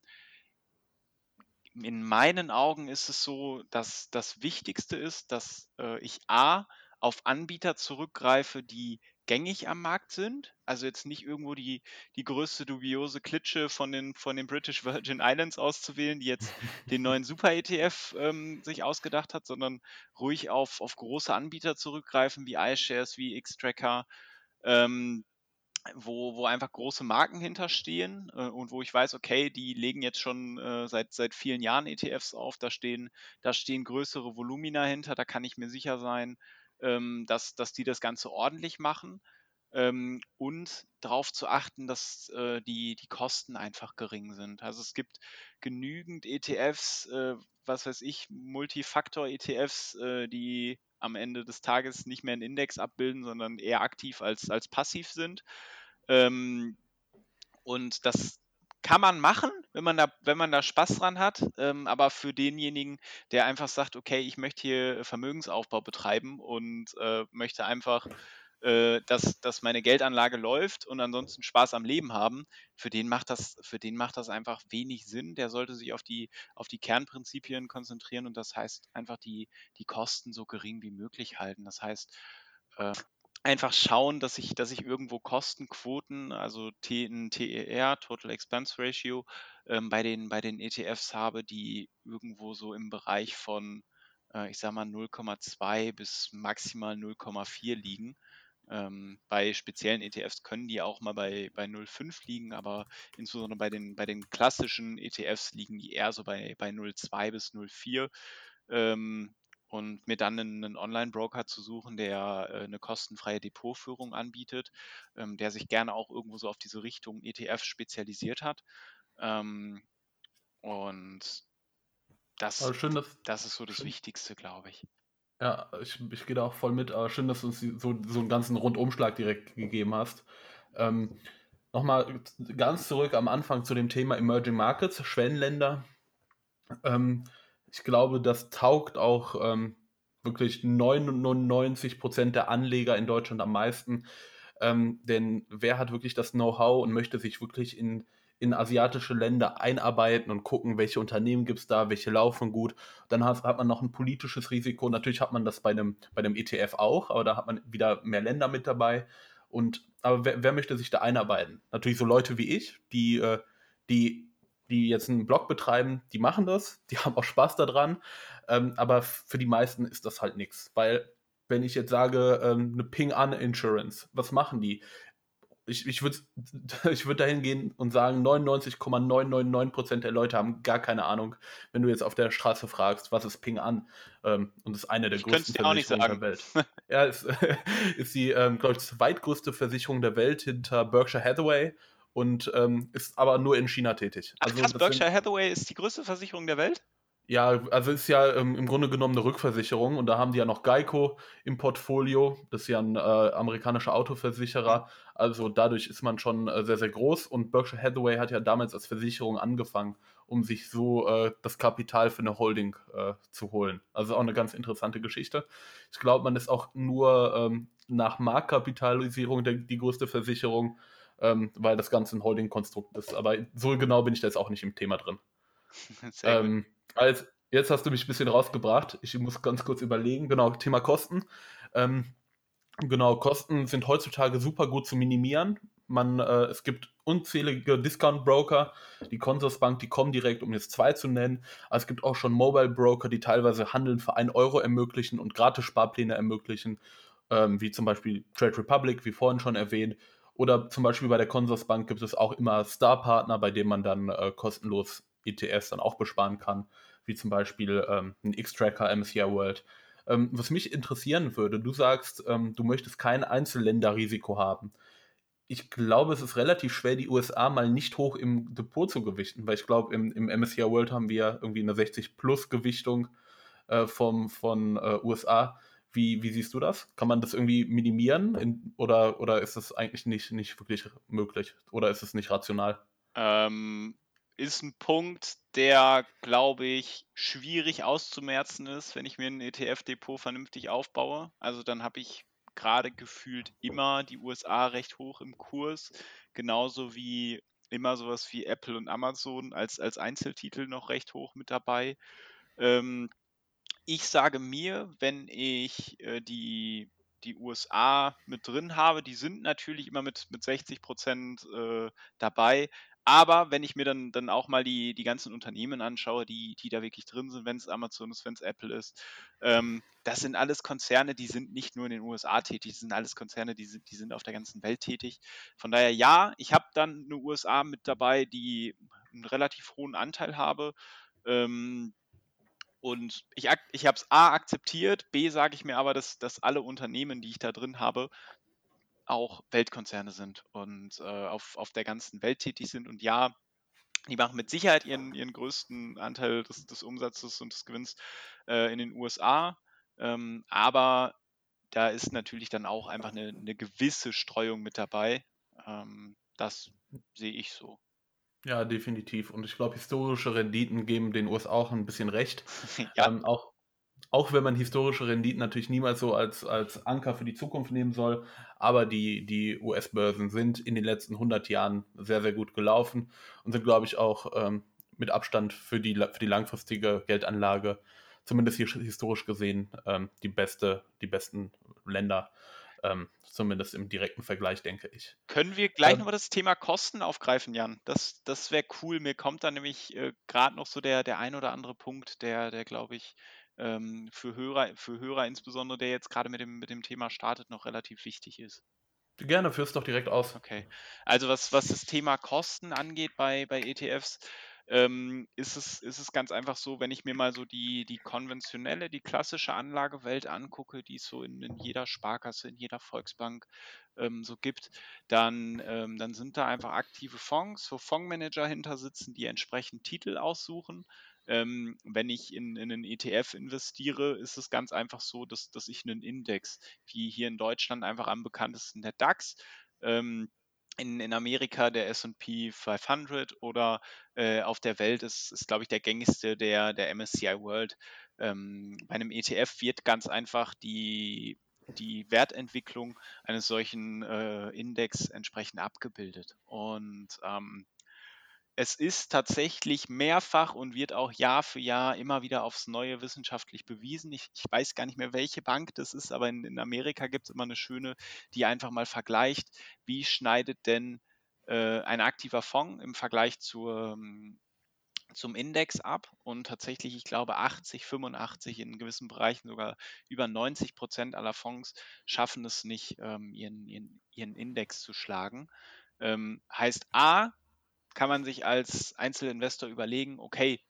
in meinen Augen ist es so, dass das Wichtigste ist, dass äh, ich A auf Anbieter zurückgreife, die gängig am Markt sind. Also jetzt nicht irgendwo die, die größte dubiose Klitsche von den, von den British Virgin Islands auszuwählen, die jetzt den neuen Super-ETF ähm, sich ausgedacht hat, sondern ruhig auf, auf große Anbieter zurückgreifen, wie iShares, wie Xtracker, ähm, wo, wo einfach große Marken hinterstehen äh, und wo ich weiß, okay, die legen jetzt schon äh, seit, seit vielen Jahren ETFs auf, da stehen, da stehen größere Volumina hinter, da kann ich mir sicher sein, ähm, dass, dass die das Ganze ordentlich machen ähm, und darauf zu achten, dass äh, die, die Kosten einfach gering sind. Also es gibt genügend ETFs, äh, was weiß ich, Multifaktor-ETFs, äh, die am Ende des Tages nicht mehr einen Index abbilden, sondern eher aktiv als, als passiv sind. Ähm, und das kann man machen, wenn man da, wenn man da Spaß dran hat. Ähm, aber für denjenigen, der einfach sagt, okay, ich möchte hier Vermögensaufbau betreiben und äh, möchte einfach, äh, dass, dass meine Geldanlage läuft und ansonsten Spaß am Leben haben, für den macht das, für den macht das einfach wenig Sinn. Der sollte sich auf die, auf die Kernprinzipien konzentrieren und das heißt einfach die, die Kosten so gering wie möglich halten. Das heißt, äh, einfach schauen, dass ich, dass ich irgendwo Kostenquoten, also TER, Total Expense Ratio, ähm, bei, den, bei den ETFs habe, die irgendwo so im Bereich von, äh, ich sag mal, 0,2 bis maximal 0,4 liegen. Ähm, bei speziellen ETFs können die auch mal bei, bei 0,5 liegen, aber insbesondere bei den, bei den klassischen ETFs liegen die eher so bei, bei 0,2 bis 0,4. Ähm, und mir dann einen, Online-Broker zu suchen, der äh, eine kostenfreie Depotführung anbietet, ähm, der sich gerne auch irgendwo so auf diese Richtung ETF spezialisiert hat. Ähm, und das, schön, dass, das ist so das schön. Wichtigste, glaube ich. Ja, ich, ich gehe da auch voll mit, aber schön, dass du uns so, so einen ganzen Rundumschlag direkt gegeben hast. Ähm, Nochmal ganz zurück am Anfang zu dem Thema Emerging Markets, Schwellenländer. Ähm, ich glaube, das taugt auch ähm, wirklich 99 Prozent der Anleger in Deutschland am meisten. Ähm, denn wer hat wirklich das Know-how und möchte sich wirklich in, in asiatische Länder einarbeiten und gucken, welche Unternehmen gibt es da, welche laufen gut. Dann hat, hat, man noch ein politisches Risiko. Natürlich hat man das bei einem, bei einem ETF auch, aber da hat man wieder mehr Länder mit dabei. Und aber wer, wer möchte sich da einarbeiten? Natürlich so Leute wie ich, die, äh, die die jetzt einen Blog betreiben, die machen das, die haben auch Spaß daran, ähm, aber für die meisten ist das halt nichts, weil wenn ich jetzt sage, ähm, eine Ping-An-Insurance, was machen die? Ich, ich würde ich würd dahin gehen und sagen, 99,999% der Leute haben gar keine Ahnung, wenn du jetzt auf der Straße fragst, was ist Ping-An? Ähm, und das ist eine der ich größten Versicherungen der Welt. ja, ist, ist die, ähm, glaube ich, zweitgrößte Versicherung der Welt hinter Berkshire Hathaway und ähm, ist aber nur in China tätig. Ach, also krass, Berkshire Hathaway ist die größte Versicherung der Welt? Ja, also ist ja ähm, im Grunde genommen eine Rückversicherung und da haben die ja noch Geico im Portfolio, das ist ja ein äh, amerikanischer Autoversicherer, also dadurch ist man schon äh, sehr, sehr groß und Berkshire Hathaway hat ja damals als Versicherung angefangen, um sich so äh, das Kapital für eine Holding äh, zu holen. Also auch eine ganz interessante Geschichte. Ich glaube, man ist auch nur ähm, nach Marktkapitalisierung der, die größte Versicherung ähm, weil das Ganze ein Holding-Konstrukt ist. Aber so genau bin ich da jetzt auch nicht im Thema drin. ähm, als, jetzt hast du mich ein bisschen rausgebracht. Ich muss ganz kurz überlegen. Genau, Thema Kosten. Ähm, genau, Kosten sind heutzutage super gut zu minimieren. Man, äh, es gibt unzählige Discount-Broker, die Consorsbank, die kommen direkt, um jetzt zwei zu nennen. Aber es gibt auch schon Mobile-Broker, die teilweise Handeln für 1 Euro ermöglichen und gratis Sparpläne ermöglichen, ähm, wie zum Beispiel Trade Republic, wie vorhin schon erwähnt. Oder zum Beispiel bei der Consorsbank gibt es auch immer Star-Partner, bei denen man dann äh, kostenlos ETFs dann auch besparen kann, wie zum Beispiel ähm, ein X-Tracker, MSCI World. Ähm, was mich interessieren würde, du sagst, ähm, du möchtest kein Einzelländerrisiko haben. Ich glaube, es ist relativ schwer, die USA mal nicht hoch im Depot zu gewichten, weil ich glaube, im, im MSCI World haben wir irgendwie eine 60-Plus-Gewichtung äh, von äh, USA. Wie, wie siehst du das? Kann man das irgendwie minimieren in, oder, oder ist das eigentlich nicht, nicht wirklich möglich oder ist es nicht rational? Ähm, ist ein Punkt, der, glaube ich, schwierig auszumerzen ist, wenn ich mir ein ETF-Depot vernünftig aufbaue. Also dann habe ich gerade gefühlt immer die USA recht hoch im Kurs, genauso wie immer sowas wie Apple und Amazon als, als Einzeltitel noch recht hoch mit dabei. Ähm, ich sage mir, wenn ich äh, die, die USA mit drin habe, die sind natürlich immer mit, mit 60 Prozent äh, dabei, aber wenn ich mir dann, dann auch mal die, die ganzen Unternehmen anschaue, die, die da wirklich drin sind, wenn es Amazon ist, wenn es Apple ist, ähm, das sind alles Konzerne, die sind nicht nur in den USA tätig, das sind alles Konzerne, die sind, die sind auf der ganzen Welt tätig. Von daher ja, ich habe dann eine USA mit dabei, die einen relativ hohen Anteil habe. Ähm, und ich, ich habe es A akzeptiert, B sage ich mir aber, dass, dass alle Unternehmen, die ich da drin habe, auch Weltkonzerne sind und äh, auf, auf der ganzen Welt tätig sind. Und ja, die machen mit Sicherheit ihren, ihren größten Anteil des, des Umsatzes und des Gewinns äh, in den USA. Ähm, aber da ist natürlich dann auch einfach eine, eine gewisse Streuung mit dabei. Ähm, das sehe ich so. Ja, definitiv. Und ich glaube, historische Renditen geben den USA auch ein bisschen recht. ja. Ähm, auch, auch wenn man historische Renditen natürlich niemals so als, als Anker für die Zukunft nehmen soll, aber die, die US-Börsen sind in den letzten 100 Jahren sehr, sehr gut gelaufen und sind, glaube ich, auch ähm, mit Abstand für die, für die langfristige Geldanlage, zumindest historisch gesehen, ähm, die, beste, die besten Länder ähm, zumindest im direkten Vergleich, denke ich. Können wir gleich ähm, nochmal das Thema Kosten aufgreifen, Jan? Das, das wäre cool. Mir kommt da nämlich äh, gerade noch so der, der ein oder andere Punkt, der, der glaube ich, ähm, für, Hörer, für Hörer insbesondere, der jetzt gerade mit dem, mit dem Thema startet, noch relativ wichtig ist. Gerne, führst doch direkt aus. Okay. Also was, was das Thema Kosten angeht bei, bei ETFs, ähm, ist, es, ist es ganz einfach so, wenn ich mir mal so die, die konventionelle, die klassische Anlagewelt angucke, die es so in, in jeder Sparkasse, in jeder Volksbank ähm, so gibt, dann, ähm, dann sind da einfach aktive Fonds, wo Fondsmanager hinter sitzen, die entsprechend Titel aussuchen. Ähm, wenn ich in, in, einen ETF investiere, ist es ganz einfach so, dass, dass ich einen Index, wie hier in Deutschland einfach am bekanntesten der DAX, ähm, in, in Amerika der SP 500 oder äh, auf der Welt ist, ist glaube ich, der gängigste der, der MSCI World. Ähm, bei einem ETF wird ganz einfach die, die Wertentwicklung eines solchen äh, Index entsprechend abgebildet. Und ähm, es ist tatsächlich mehrfach und wird auch Jahr für Jahr immer wieder aufs Neue wissenschaftlich bewiesen. Ich, ich weiß gar nicht mehr, welche Bank das ist, aber in, in Amerika gibt es immer eine schöne, die einfach mal vergleicht, wie schneidet denn äh, ein aktiver Fonds im Vergleich zur, ähm, zum Index ab und tatsächlich, ich glaube, 80, 85, in gewissen Bereichen sogar über 90 Prozent aller Fonds schaffen es nicht, ähm, ihren, ihren, ihren Index zu schlagen. Ähm, heißt A, kann man sich als Einzelinvestor überlegen, okay,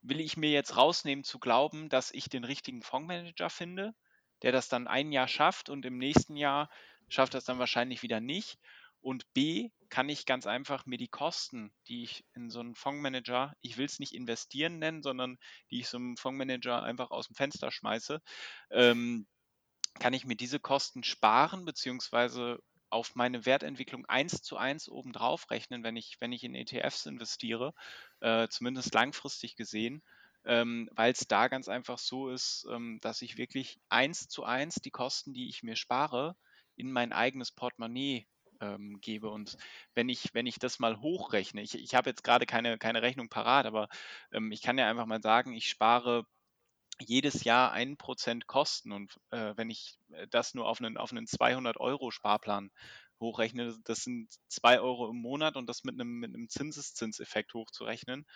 will ich mir jetzt rausnehmen zu glauben, dass ich den richtigen Fondsmanager finde, der das dann ein Jahr schafft und im nächsten Jahr schafft das dann wahrscheinlich wieder nicht. Und B, kann ich ganz einfach mir die Kosten, die ich in so einen Fondsmanager, ich will es nicht investieren nennen, sondern die ich so einem Fondsmanager einfach aus dem Fenster schmeiße, ähm, kann ich mir diese Kosten sparen, beziehungsweise auf meine Wertentwicklung eins zu eins obendrauf rechnen, wenn ich, wenn ich in ETFs investiere, äh, zumindest langfristig gesehen, ähm, weil es da ganz einfach so ist, ähm, dass ich wirklich eins zu eins die Kosten, die ich mir spare, in mein eigenes Portemonnaie ähm, gebe. Und wenn ich, wenn ich das mal hochrechne, ich, ich habe jetzt gerade keine, keine Rechnung parat, aber ähm, ich kann ja einfach mal sagen, ich spare jedes Jahr ein Prozent Kosten. Und äh, wenn ich äh, das nur auf einen, auf einen 200-Euro-Sparplan hochrechne, das sind 2 Euro im Monat und das mit einem, mit einem Zinseszinseffekt hochzurechnen,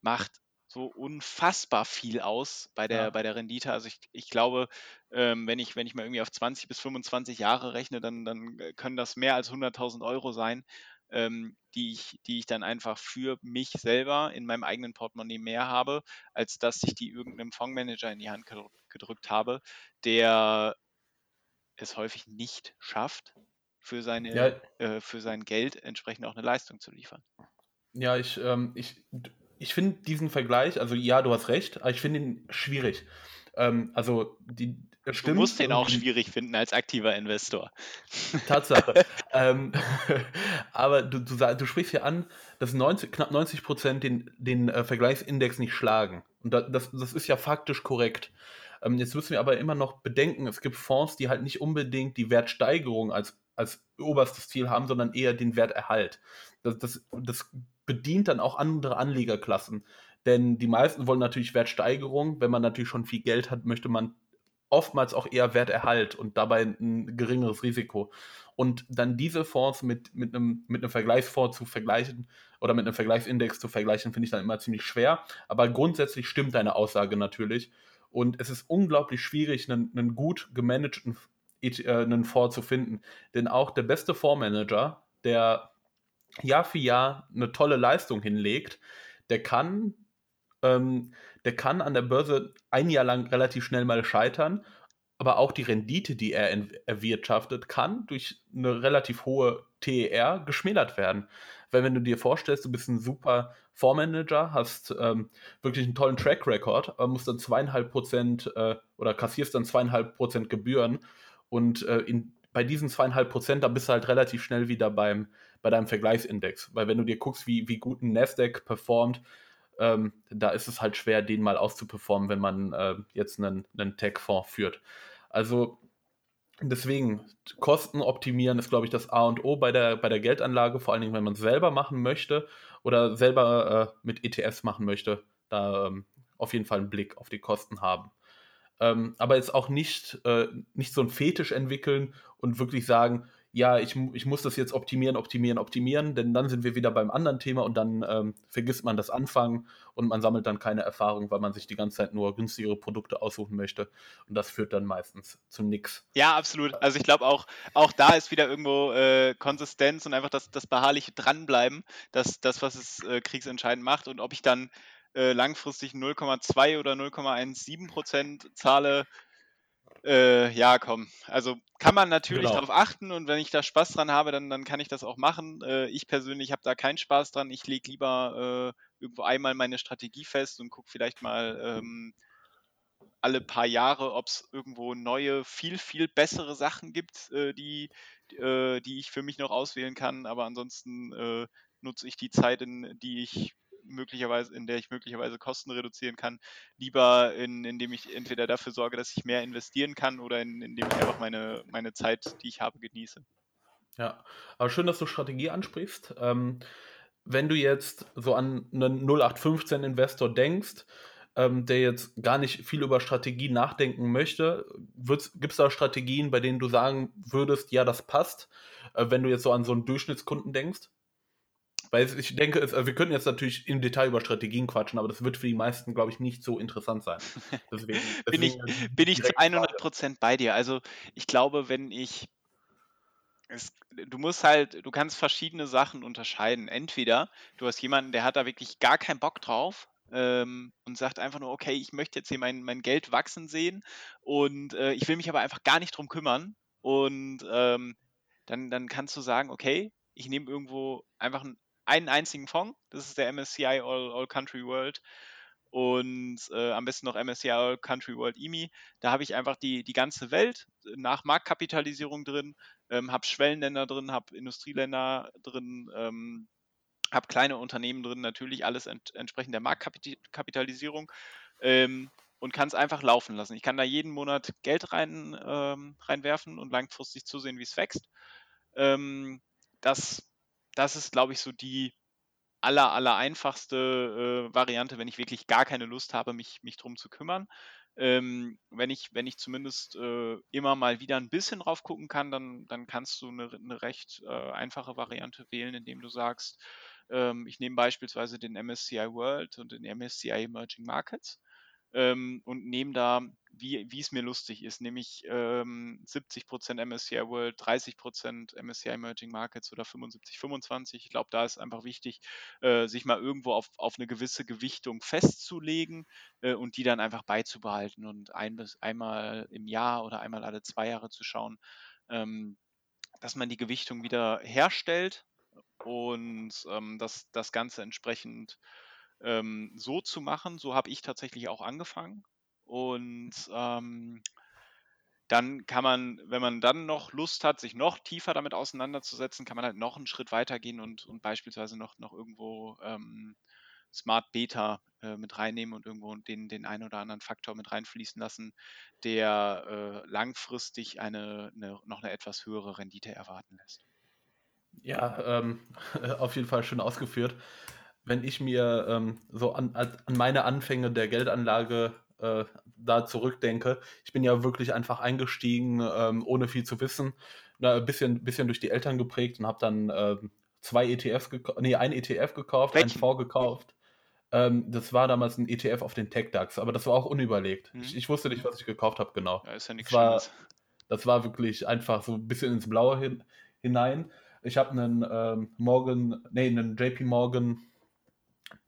macht so unfassbar viel aus bei der, ja. bei der Rendite. Also ich, ich glaube, ähm, wenn, ich, wenn ich mal irgendwie auf 20 bis 25 Jahre rechne, dann, dann äh, können das mehr als 100.000 Euro sein, ähm, die, ich, die ich dann einfach für mich selber in meinem eigenen Portemonnaie mehr habe, als dass ich die irgendeinem Fondsmanager in die Hand gedrückt habe, der es häufig nicht schafft, für, seine, ja. äh, für sein Geld entsprechend auch eine Leistung zu liefern. Ja, ich, ähm, ich, ich finde diesen Vergleich, also ja, du hast recht, aber ich finde ihn schwierig. Ähm, also die, Das du musst den auch schwierig finden als aktiver Investor. Tatsache. ähm, aber du, du, du, sprichst hier an, dass 90, knapp 90 Prozent den, den äh, Vergleichsindex nicht schlagen. Und das, das ist ja faktisch korrekt. Ähm, jetzt müssen wir aber immer noch bedenken, es gibt Fonds, die halt nicht unbedingt die Wertsteigerung als, als oberstes Ziel haben, sondern eher den Werterhalt. Das, das, das bedient dann auch andere Anlegerklassen. Denn die meisten wollen natürlich Wertsteigerung. Wenn man natürlich schon viel Geld hat, möchte man oftmals auch eher Werterhalt und dabei ein geringeres Risiko. Und dann diese Fonds mit, mit, einem, mit einem Vergleichsfonds zu vergleichen oder mit einem Vergleichsindex zu vergleichen, finde ich dann immer ziemlich schwer. Aber grundsätzlich stimmt deine Aussage natürlich. Und es ist unglaublich schwierig, einen, einen gut gemanagten äh, einen Fonds zu finden. Denn auch der beste Fondsmanager, der Jahr für Jahr eine tolle Leistung hinlegt, der kann ähm, der kann an der Börse ein Jahr lang relativ schnell mal scheitern, aber auch die Rendite, die er erwirtschaftet, kann durch eine relativ hohe TER geschmälert werden. Weil wenn du dir vorstellst, du bist ein super Fondsmanager, hast ähm, wirklich einen tollen Track Record, aber musst dann zweieinhalb Prozent äh, oder kassierst dann zweieinhalb Prozent Gebühren und äh, in, bei diesen zweieinhalb Prozent, da bist du halt relativ schnell wieder beim, bei deinem Vergleichsindex. Weil wenn du dir guckst, wie, wie gut ein Nasdaq performt, ähm, da ist es halt schwer, den mal auszuperformen, wenn man äh, jetzt einen, einen Tech-Fonds führt. Also deswegen, Kosten optimieren ist, glaube ich, das A und O bei der, bei der Geldanlage, vor allen Dingen, wenn man es selber machen möchte oder selber äh, mit ETFs machen möchte, da ähm, auf jeden Fall einen Blick auf die Kosten haben. Ähm, aber jetzt auch nicht, äh, nicht so ein Fetisch entwickeln und wirklich sagen, ja, ich, ich muss das jetzt optimieren, optimieren, optimieren, denn dann sind wir wieder beim anderen Thema und dann ähm, vergisst man das Anfangen und man sammelt dann keine Erfahrung, weil man sich die ganze Zeit nur günstigere Produkte aussuchen möchte und das führt dann meistens zu nichts. Ja, absolut. Also ich glaube auch, auch da ist wieder irgendwo äh, Konsistenz und einfach das, das beharrliche Dranbleiben, das, das was es äh, kriegsentscheidend macht und ob ich dann äh, langfristig 0,2 oder 0,17 Prozent zahle, äh, ja, komm. Also kann man natürlich genau. darauf achten und wenn ich da Spaß dran habe, dann, dann kann ich das auch machen. Äh, ich persönlich habe da keinen Spaß dran. Ich lege lieber äh, irgendwo einmal meine Strategie fest und gucke vielleicht mal ähm, alle paar Jahre, ob es irgendwo neue, viel, viel bessere Sachen gibt, äh, die, äh, die ich für mich noch auswählen kann. Aber ansonsten äh, nutze ich die Zeit, in die ich möglicherweise, in der ich möglicherweise Kosten reduzieren kann, lieber in, indem ich entweder dafür sorge, dass ich mehr investieren kann oder in, indem ich einfach meine, meine Zeit, die ich habe, genieße. Ja, aber schön, dass du Strategie ansprichst. Ähm, wenn du jetzt so an einen 0815-Investor denkst, ähm, der jetzt gar nicht viel über Strategie nachdenken möchte, gibt es da Strategien, bei denen du sagen würdest, ja, das passt, äh, wenn du jetzt so an so einen Durchschnittskunden denkst? Weil ich denke, es, also wir können jetzt natürlich im Detail über Strategien quatschen, aber das wird für die meisten, glaube ich, nicht so interessant sein. Deswegen, bin ich, bin ich zu 100 Prozent bei dir. Also ich glaube, wenn ich es, du musst halt, du kannst verschiedene Sachen unterscheiden. Entweder du hast jemanden, der hat da wirklich gar keinen Bock drauf ähm, und sagt einfach nur, okay, ich möchte jetzt hier mein, mein Geld wachsen sehen und äh, ich will mich aber einfach gar nicht drum kümmern. Und ähm, dann, dann kannst du sagen, okay, ich nehme irgendwo einfach ein einen einzigen Fonds, das ist der MSCI All, All Country World und äh, am besten noch MSCI All Country World EMI. Da habe ich einfach die, die ganze Welt nach Marktkapitalisierung drin, ähm, habe Schwellenländer drin, habe Industrieländer drin, ähm, habe kleine Unternehmen drin, natürlich alles ent, entsprechend der Marktkapitalisierung ähm, und kann es einfach laufen lassen. Ich kann da jeden Monat Geld rein, ähm, reinwerfen und langfristig zusehen, wie es wächst. Ähm, das das ist, glaube ich, so die aller, aller einfachste äh, Variante, wenn ich wirklich gar keine Lust habe, mich, mich drum zu kümmern. Ähm, wenn, ich, wenn ich zumindest äh, immer mal wieder ein bisschen drauf gucken kann, dann, dann kannst du eine, eine recht äh, einfache Variante wählen, indem du sagst, ähm, ich nehme beispielsweise den MSCI World und den MSCI Emerging Markets ähm, und nehme da, wie, wie es mir lustig ist, nämlich ähm, 70% MSCI World, 30% MSCI Emerging Markets oder 75, 25. Ich glaube, da ist einfach wichtig, äh, sich mal irgendwo auf, auf eine gewisse Gewichtung festzulegen äh, und die dann einfach beizubehalten und ein bis einmal im Jahr oder einmal alle zwei Jahre zu schauen, ähm, dass man die Gewichtung wieder herstellt und ähm, dass das Ganze entsprechend ähm, so zu machen. So habe ich tatsächlich auch angefangen. Und ähm, dann kann man, wenn man dann noch Lust hat, sich noch tiefer damit auseinanderzusetzen, kann man halt noch einen Schritt weiter gehen und, und beispielsweise noch, noch irgendwo ähm, Smart Beta äh, mit reinnehmen und irgendwo den, den einen oder anderen Faktor mit reinfließen lassen, der äh, langfristig eine, eine, noch eine etwas höhere Rendite erwarten lässt. Ja, ähm, auf jeden Fall schön ausgeführt. Wenn ich mir ähm, so an, an meine Anfänge der Geldanlage äh, da zurückdenke, ich bin ja wirklich einfach eingestiegen, ähm, ohne viel zu wissen, ein bisschen, bisschen durch die Eltern geprägt und habe dann äh, zwei ETFs gekauft, nee, ein ETF gekauft, Welchen? einen Fonds gekauft. Ähm, das war damals ein ETF auf den Tech-DAX, aber das war auch unüberlegt. Mhm. Ich, ich, wusste nicht, was ich gekauft habe, genau. Ja, ist ja nichts das war, das war wirklich einfach so ein bisschen ins Blaue hin, hinein. Ich habe einen ähm, Morgan, nee, einen JP Morgan,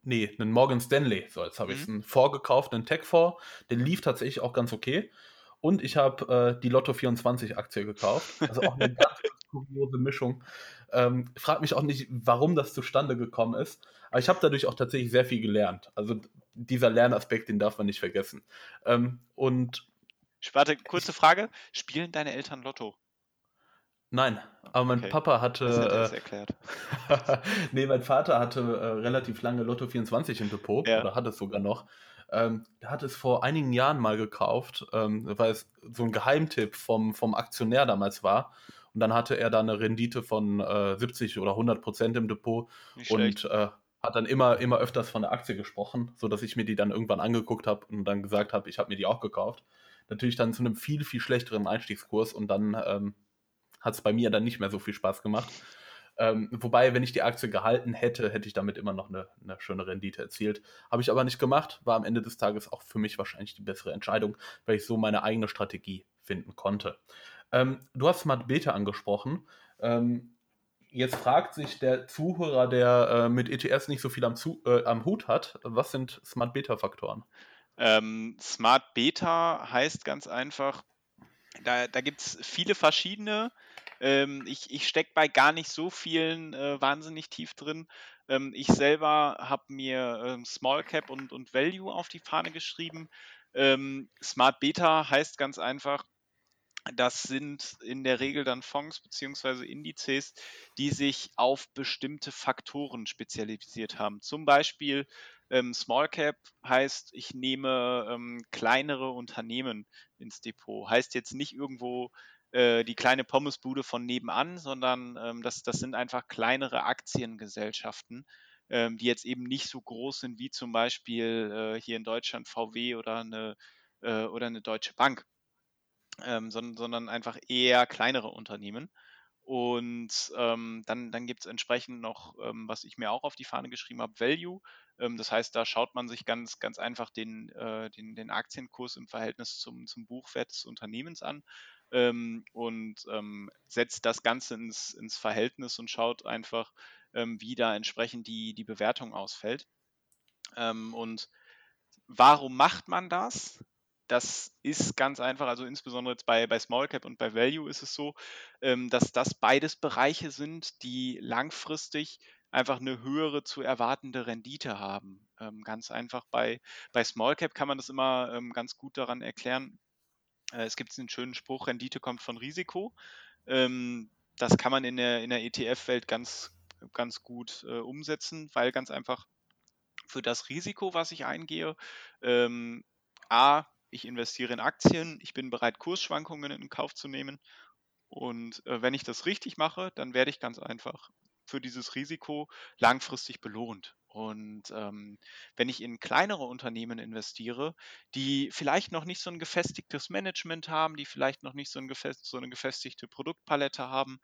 nee, einen Morgan Stanley, so jetzt habe mhm. ich einen vorgekauft, einen Tech-Fonds, der lief tatsächlich auch ganz okay. Und ich habe äh, die Lotto 24 Aktie gekauft. Also auch eine ganz kuriose Mischung. Ähm, frag mich auch nicht, warum das zustande gekommen ist. Aber ich habe dadurch auch tatsächlich sehr viel gelernt. Also dieser Lernaspekt, den darf man nicht vergessen. Ähm, und Warte, kurze Frage. Spielen deine Eltern Lotto? Nein, aber mein okay. Papa hatte. Das das äh, erklärt. nee, mein Vater hatte äh, relativ lange Lotto 24 im Depot, ja. oder hat es sogar noch. Ähm, der hat es vor einigen Jahren mal gekauft, ähm, weil es so ein Geheimtipp vom, vom Aktionär damals war. Und dann hatte er da eine Rendite von äh, 70 oder 100 Prozent im Depot und äh, hat dann immer, immer öfters von der Aktie gesprochen, sodass ich mir die dann irgendwann angeguckt habe und dann gesagt habe, ich habe mir die auch gekauft. Natürlich dann zu einem viel, viel schlechteren Einstiegskurs und dann ähm, hat es bei mir dann nicht mehr so viel Spaß gemacht. Ähm, wobei, wenn ich die Aktie gehalten hätte, hätte ich damit immer noch eine, eine schöne Rendite erzielt. Habe ich aber nicht gemacht, war am Ende des Tages auch für mich wahrscheinlich die bessere Entscheidung, weil ich so meine eigene Strategie finden konnte. Ähm, du hast Smart Beta angesprochen. Ähm, jetzt fragt sich der Zuhörer, der äh, mit ETS nicht so viel am, Zu äh, am Hut hat, was sind Smart Beta Faktoren? Ähm, Smart Beta heißt ganz einfach, da, da gibt es viele verschiedene. Ähm, ich ich stecke bei gar nicht so vielen äh, wahnsinnig tief drin. Ähm, ich selber habe mir ähm, Small Cap und, und Value auf die Fahne geschrieben. Ähm, Smart Beta heißt ganz einfach, das sind in der Regel dann Fonds bzw. Indizes, die sich auf bestimmte Faktoren spezialisiert haben. Zum Beispiel ähm, Small Cap heißt, ich nehme ähm, kleinere Unternehmen ins Depot. Heißt jetzt nicht irgendwo äh, die kleine Pommesbude von nebenan, sondern ähm, das, das sind einfach kleinere Aktiengesellschaften, ähm, die jetzt eben nicht so groß sind wie zum Beispiel äh, hier in Deutschland VW oder eine, äh, oder eine Deutsche Bank ähm, sondern, sondern einfach eher kleinere Unternehmen. Und ähm, dann, dann gibt es entsprechend noch, ähm, was ich mir auch auf die Fahne geschrieben habe, Value. Ähm, das heißt, da schaut man sich ganz, ganz einfach den, äh, den, den Aktienkurs im Verhältnis zum, zum Buchwert des Unternehmens an ähm, und ähm, setzt das Ganze ins, ins Verhältnis und schaut einfach, ähm, wie da entsprechend die, die Bewertung ausfällt. Ähm, und warum macht man das? das ist ganz einfach, also insbesondere jetzt bei, bei Small Cap und bei Value ist es so, ähm, dass das beides Bereiche sind, die langfristig einfach eine höhere zu erwartende Rendite haben. Ähm, ganz einfach bei, bei Small Cap kann man das immer ganz gut daran erklären. Äh, es gibt einen schönen Spruch, Rendite kommt von Risiko. Ähm, das kann man in der, in der ETF-Welt ganz, ganz gut äh, umsetzen, weil ganz einfach für das Risiko, was ich eingehe, ähm, A, ich investiere in Aktien, ich bin bereit, Kursschwankungen in Kauf zu nehmen. Und äh, wenn ich das richtig mache, dann werde ich ganz einfach für dieses Risiko langfristig belohnt. Und ähm, wenn ich in kleinere Unternehmen investiere, die vielleicht noch nicht so ein gefestigtes Management haben, die vielleicht noch nicht so, ein gefest, so eine gefestigte Produktpalette haben,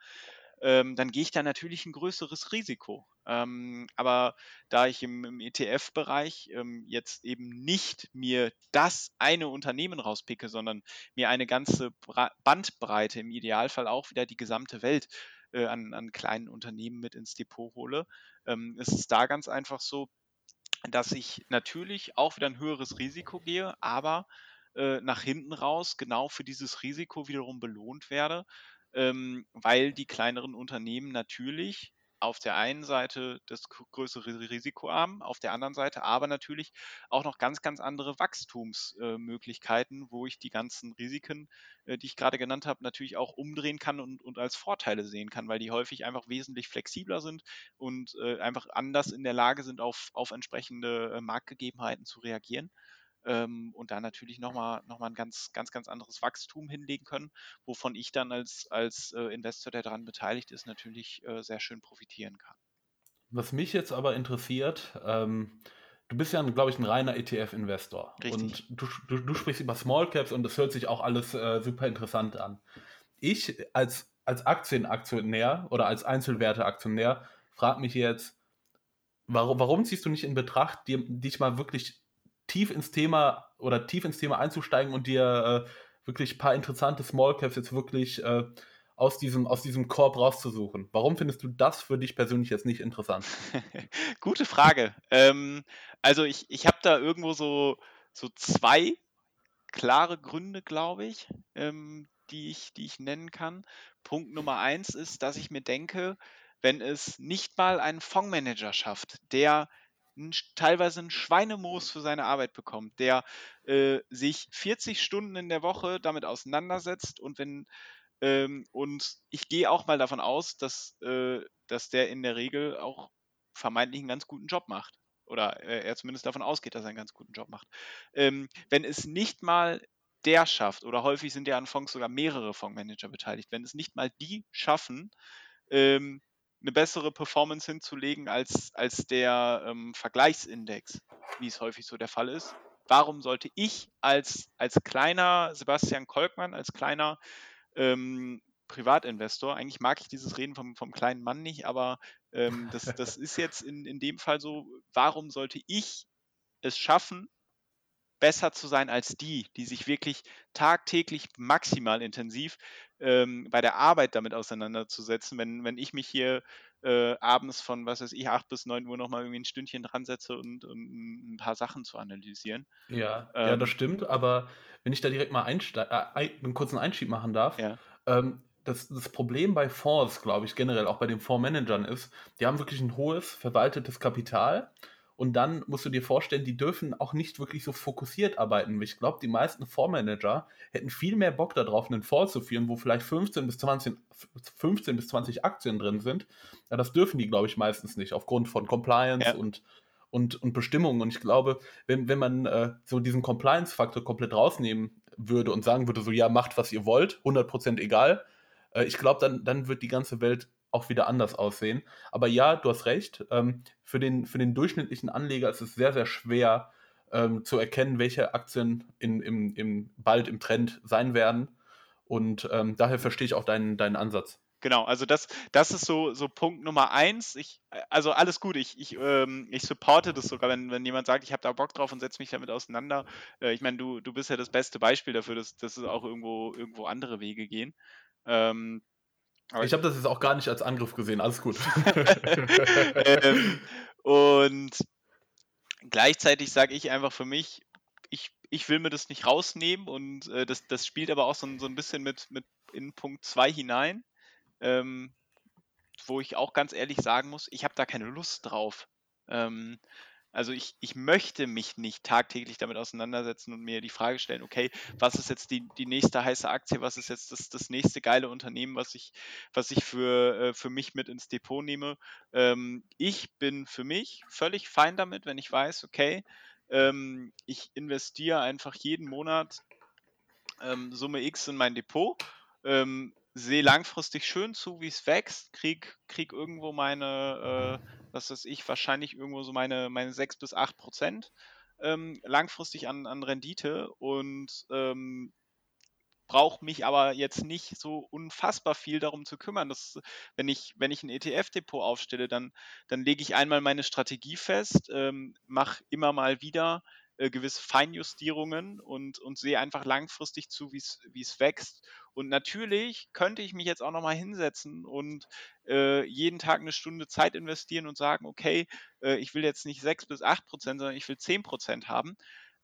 ähm, dann gehe ich da natürlich ein größeres Risiko. Ähm, aber da ich im, im ETF-Bereich ähm, jetzt eben nicht mir das eine Unternehmen rauspicke, sondern mir eine ganze Bra Bandbreite, im Idealfall auch wieder die gesamte Welt äh, an, an, kleinen Unternehmen mit ins Depot hole, ähm, ist es da ganz einfach so, dass ich natürlich auch wieder ein höheres Risiko gehe, aber äh, nach hinten raus genau für dieses Risiko wiederum belohnt werde, ähm, weil die kleineren Unternehmen natürlich auf der einen Seite das größere Risiko haben, auf der anderen Seite aber natürlich auch noch ganz, ganz andere Wachstumsmöglichkeiten, wo ich die ganzen Risiken, äh, die ich gerade genannt habe, natürlich auch umdrehen kann und, und als Vorteile sehen kann, weil die häufig einfach wesentlich flexibler sind und äh, einfach anders in der Lage sind, auf, auf entsprechende Marktgegebenheiten zu reagieren ähm, und da natürlich nochmal noch mal ein ganz, ganz, ganz anderes Wachstum hinlegen können, wovon ich dann als, als äh, Investor, der daran beteiligt ist, natürlich äh, sehr schön profitieren kann. Was mich jetzt aber interessiert, ähm, du bist ja, glaube ich, ein reiner ETF-Investor. Und du, du, du, sprichst über Small Caps und das hört sich auch alles äh, super interessant an. Ich als, als Aktienaktionär oder als Einzelwerte-Aktionär frage mich jetzt, warum, warum ziehst du nicht in Betracht, dir, dich mal wirklich tief ins Thema oder tief ins Thema einzusteigen und dir äh, wirklich ein paar interessante Small Caps jetzt wirklich äh, aus diesem, aus diesem Korb rauszusuchen. Warum findest du das für dich persönlich jetzt nicht interessant? Gute Frage. Ähm, also ich, ich habe da irgendwo so, so zwei klare Gründe, glaube ich, ähm, die ich, die ich nennen kann. Punkt Nummer eins ist, dass ich mir denke, wenn es nicht mal einen Fondsmanager schafft, der teilweise ein Schweinemoos für seine Arbeit bekommt, der äh, sich 40 Stunden in der Woche damit auseinandersetzt und wenn ähm, und ich gehe auch mal davon aus, dass, äh, dass der in der Regel auch vermeintlich einen ganz guten Job macht. Oder äh, er zumindest davon ausgeht, dass er einen ganz guten Job macht. Ähm, wenn es nicht mal der schafft, oder häufig sind ja an Fonds sogar mehrere Fondsmanager beteiligt, wenn es nicht mal die schaffen, ähm, eine bessere Performance hinzulegen als, als der ähm, Vergleichsindex, wie es häufig so der Fall ist. Warum sollte ich als, als kleiner Sebastian Kolkmann, als kleiner ähm, Privatinvestor, eigentlich mag ich dieses Reden vom, vom kleinen Mann nicht, aber ähm, das, das ist jetzt in, in dem Fall so, warum sollte ich es schaffen, besser zu sein als die, die sich wirklich tagtäglich maximal intensiv ähm, bei der Arbeit damit auseinanderzusetzen. Wenn, wenn ich mich hier äh, abends von, was weiß ich, 8 bis 9 Uhr nochmal irgendwie ein Stündchen dran setze und, und ein paar Sachen zu analysieren. Ja, ähm, ja, das stimmt, aber wenn ich da direkt mal äh, einen kurzen Einschieb machen darf, ja. ähm, das, das, Problem bei Fonds, glaube ich, generell auch bei den Fondsmanagern ist, die haben wirklich ein hohes verwaltetes Kapital und dann musst du dir vorstellen, die dürfen auch nicht wirklich so fokussiert arbeiten. Ich glaube, die meisten Fondsmanager hätten viel mehr Bock darauf, einen Fonds zu führen, wo vielleicht 15 bis 20, 15 bis 20 Aktien drin sind. Ja, das dürfen die, glaube ich, meistens nicht, aufgrund von Compliance ja. und, und, und Bestimmungen. Und ich glaube, wenn, wenn man äh, so diesen Compliance-Faktor komplett rausnehmen würde und sagen würde, so ja, macht, was ihr wollt, 100% egal, äh, ich glaube, dann, dann wird die ganze Welt auch wieder anders aussehen. Aber ja, du hast recht. Ähm, für, den, für den durchschnittlichen Anleger ist es sehr, sehr schwer ähm, zu erkennen, welche Aktien in, im, im, bald im Trend sein werden. Und ähm, daher verstehe ich auch deinen, deinen Ansatz. Genau, also das, das ist so, so Punkt Nummer eins. Ich, also alles gut, ich, ich, ähm, ich supporte das sogar, wenn, wenn jemand sagt, ich habe da Bock drauf und setze mich damit auseinander. Äh, ich meine, du, du bist ja das beste Beispiel dafür, dass, dass es auch irgendwo, irgendwo andere Wege gehen. Ähm, aber ich habe das jetzt auch gar nicht als Angriff gesehen, alles gut. ähm, und gleichzeitig sage ich einfach für mich, ich, ich will mir das nicht rausnehmen und äh, das, das spielt aber auch so, so ein bisschen mit, mit in Punkt 2 hinein, ähm, wo ich auch ganz ehrlich sagen muss, ich habe da keine Lust drauf. Ähm, also ich, ich möchte mich nicht tagtäglich damit auseinandersetzen und mir die Frage stellen, okay, was ist jetzt die, die nächste heiße Aktie, was ist jetzt das, das nächste geile Unternehmen, was ich, was ich für, äh, für mich mit ins Depot nehme. Ähm, ich bin für mich völlig fein damit, wenn ich weiß, okay, ähm, ich investiere einfach jeden Monat ähm, Summe X in mein Depot. Ähm, sehe langfristig schön zu, wie es wächst, krieg, krieg irgendwo meine, äh, was weiß ich, wahrscheinlich irgendwo so meine, meine 6 bis 8 Prozent ähm, langfristig an, an Rendite und ähm, brauche mich aber jetzt nicht so unfassbar viel darum zu kümmern. Das, wenn, ich, wenn ich ein ETF-Depot aufstelle, dann, dann lege ich einmal meine Strategie fest, ähm, mache immer mal wieder äh, gewisse Feinjustierungen und, und sehe einfach langfristig zu, wie es wächst. Und natürlich könnte ich mich jetzt auch nochmal hinsetzen und äh, jeden Tag eine Stunde Zeit investieren und sagen, okay, äh, ich will jetzt nicht 6 bis 8 Prozent, sondern ich will 10 Prozent haben.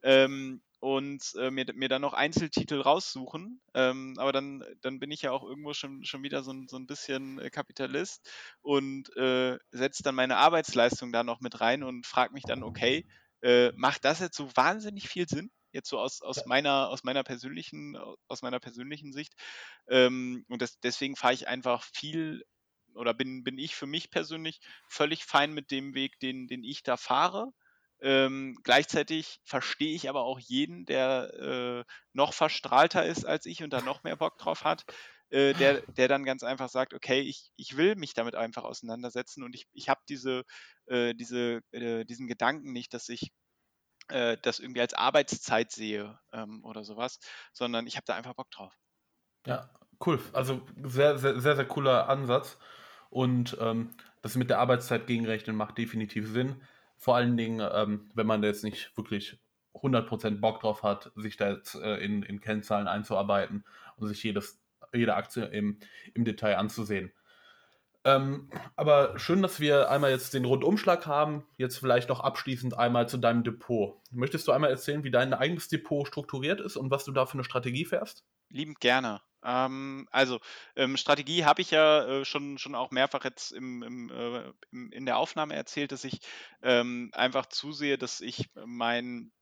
Ähm, und äh, mir, mir dann noch Einzeltitel raussuchen. Ähm, aber dann, dann bin ich ja auch irgendwo schon, schon wieder so, ein, so ein bisschen äh, Kapitalist und äh, setze dann meine Arbeitsleistung da noch mit rein und frage mich dann, okay, äh, macht das jetzt so wahnsinnig viel Sinn? Jetzt so aus, aus, meiner, aus, meiner, persönlichen, aus meiner persönlichen Sicht. Ähm, und das, deswegen fahre ich einfach viel oder bin, bin ich für mich persönlich völlig fein mit dem Weg, den, den ich da fahre. Ähm, gleichzeitig verstehe ich aber auch jeden, der äh, noch verstrahlter ist als ich und da noch mehr Bock drauf hat, äh, der, der dann ganz einfach sagt, okay, ich, ich will mich damit einfach auseinandersetzen und ich, ich habe diese, äh, diese, äh, diesen Gedanken nicht, dass ich äh, das irgendwie als Arbeitszeit sehe ähm, oder sowas, sondern ich habe da einfach Bock drauf. Ja, cool. Also sehr, sehr, sehr, sehr cooler Ansatz. Und ähm, das mit der Arbeitszeit gegenrechnen macht definitiv Sinn. Vor allen Dingen, ähm, wenn man jetzt nicht wirklich 100% Bock drauf hat, sich da jetzt äh, in, in Kennzahlen einzuarbeiten und sich jedes, jede Aktie im, im Detail anzusehen. Ähm, aber schön, dass wir einmal jetzt den Rundumschlag haben. Jetzt vielleicht noch abschließend einmal zu deinem Depot. Möchtest du einmal erzählen, wie dein eigenes Depot strukturiert ist und was du da für eine Strategie fährst? Liebend gerne. Ähm, also, ähm, Strategie habe ich ja äh, schon, schon auch mehrfach jetzt im, im, äh, im, in der Aufnahme erzählt, dass ich ähm, einfach zusehe, dass ich mein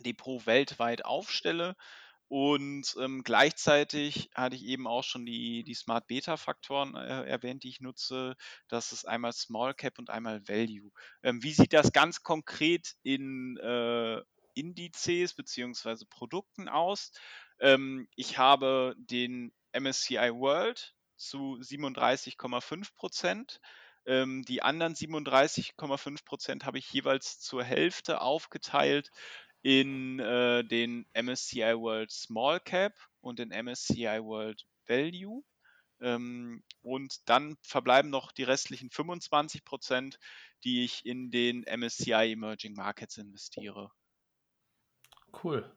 Depot weltweit aufstelle. Und ähm, gleichzeitig hatte ich eben auch schon die, die Smart Beta-Faktoren äh, erwähnt, die ich nutze. Das ist einmal Small Cap und einmal Value. Ähm, wie sieht das ganz konkret in äh, Indizes bzw. Produkten aus? Ähm, ich habe den MSCI World zu 37,5 Prozent. Ähm, die anderen 37,5 Prozent habe ich jeweils zur Hälfte aufgeteilt in äh, den MSCI World Small Cap und den MSCI World Value. Ähm, und dann verbleiben noch die restlichen 25 Prozent, die ich in den MSCI Emerging Markets investiere. Cool.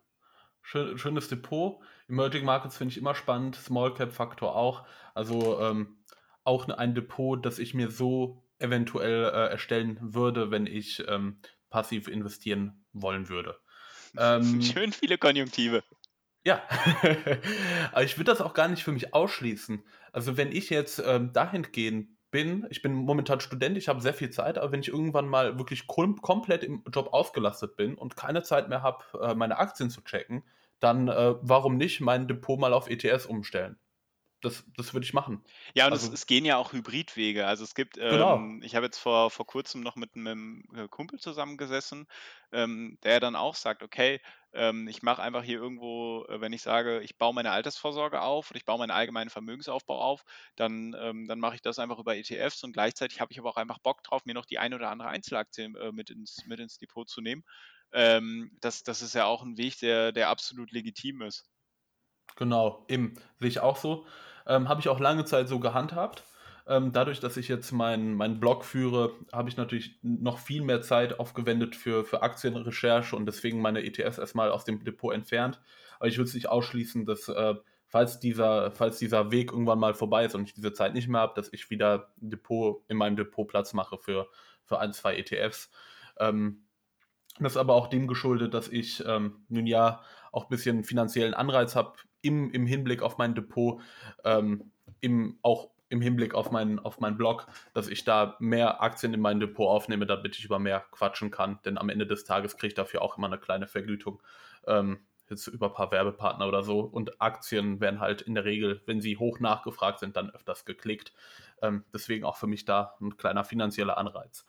Schön, schönes Depot. Emerging Markets finde ich immer spannend, Small Cap Faktor auch. Also ähm, auch ein Depot, das ich mir so eventuell äh, erstellen würde, wenn ich ähm, passiv investieren wollen würde. Ähm, Schön viele Konjunktive. Ja, aber ich würde das auch gar nicht für mich ausschließen. Also wenn ich jetzt ähm, dahingehend bin, ich bin momentan Student, ich habe sehr viel Zeit, aber wenn ich irgendwann mal wirklich kom komplett im Job ausgelastet bin und keine Zeit mehr habe, äh, meine Aktien zu checken, dann äh, warum nicht mein Depot mal auf ETS umstellen? Das, das würde ich machen. Ja, und also, es, es, gehen ja auch Hybridwege. Also es gibt, genau. ähm, ich habe jetzt vor, vor kurzem noch mit einem äh, Kumpel zusammengesessen, ähm, der dann auch sagt, okay, ähm, ich mache einfach hier irgendwo, äh, wenn ich sage, ich baue meine Altersvorsorge auf und ich baue meinen allgemeinen Vermögensaufbau auf, dann, ähm, dann mache ich das einfach über ETFs und gleichzeitig habe ich aber auch einfach Bock drauf, mir noch die ein oder andere Einzelaktie äh, mit, ins, mit ins Depot zu nehmen. Ähm, das, das ist ja auch ein Weg, der, der absolut legitim ist. Genau, eben, sehe ich auch so. Ähm, habe ich auch lange Zeit so gehandhabt. Ähm, dadurch, dass ich jetzt meinen mein Blog führe, habe ich natürlich noch viel mehr Zeit aufgewendet für, für Aktienrecherche und deswegen meine ETFs erstmal aus dem Depot entfernt. Aber ich würde es nicht ausschließen, dass äh, falls, dieser, falls dieser Weg irgendwann mal vorbei ist und ich diese Zeit nicht mehr habe, dass ich wieder Depot in meinem Depot Platz mache für, für ein, zwei ETFs. Ähm, das ist aber auch dem geschuldet, dass ich ähm, nun ja auch ein bisschen finanziellen Anreiz habe im, im Hinblick auf mein Depot, ähm, im, auch im Hinblick auf meinen, auf meinen Blog, dass ich da mehr Aktien in mein Depot aufnehme, damit ich über mehr quatschen kann. Denn am Ende des Tages kriege ich dafür auch immer eine kleine Vergütung. Ähm, jetzt über ein paar Werbepartner oder so. Und Aktien werden halt in der Regel, wenn sie hoch nachgefragt sind, dann öfters geklickt. Ähm, deswegen auch für mich da ein kleiner finanzieller Anreiz.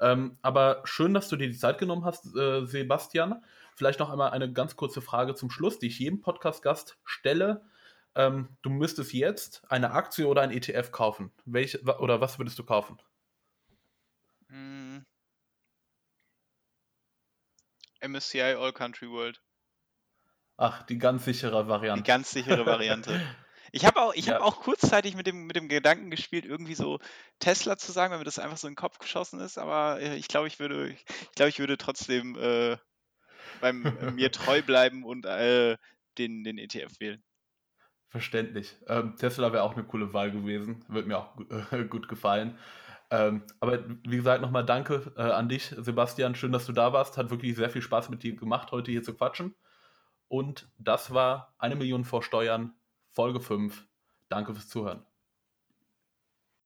Ähm, aber schön, dass du dir die Zeit genommen hast, äh, Sebastian. Vielleicht noch einmal eine ganz kurze Frage zum Schluss, die ich jedem Podcast-Gast stelle. Ähm, du müsstest jetzt eine Aktie oder ein ETF kaufen. Welche oder was würdest du kaufen? Hm. MSCI All Country World. Ach, die ganz sichere Variante. Die ganz sichere Variante. Ich habe auch, ja. hab auch kurzzeitig mit dem, mit dem Gedanken gespielt, irgendwie so Tesla zu sagen, wenn mir das einfach so in den Kopf geschossen ist, aber äh, ich glaube, ich würde, ich glaube, ich würde trotzdem äh, beim äh, mir treu bleiben und äh, den, den ETF wählen. Verständlich. Ähm, Tesla wäre auch eine coole Wahl gewesen. Wird mir auch äh, gut gefallen. Ähm, aber wie gesagt, nochmal danke äh, an dich, Sebastian. Schön, dass du da warst. Hat wirklich sehr viel Spaß mit dir gemacht, heute hier zu quatschen. Und das war eine Million vor Steuern, Folge 5. Danke fürs Zuhören.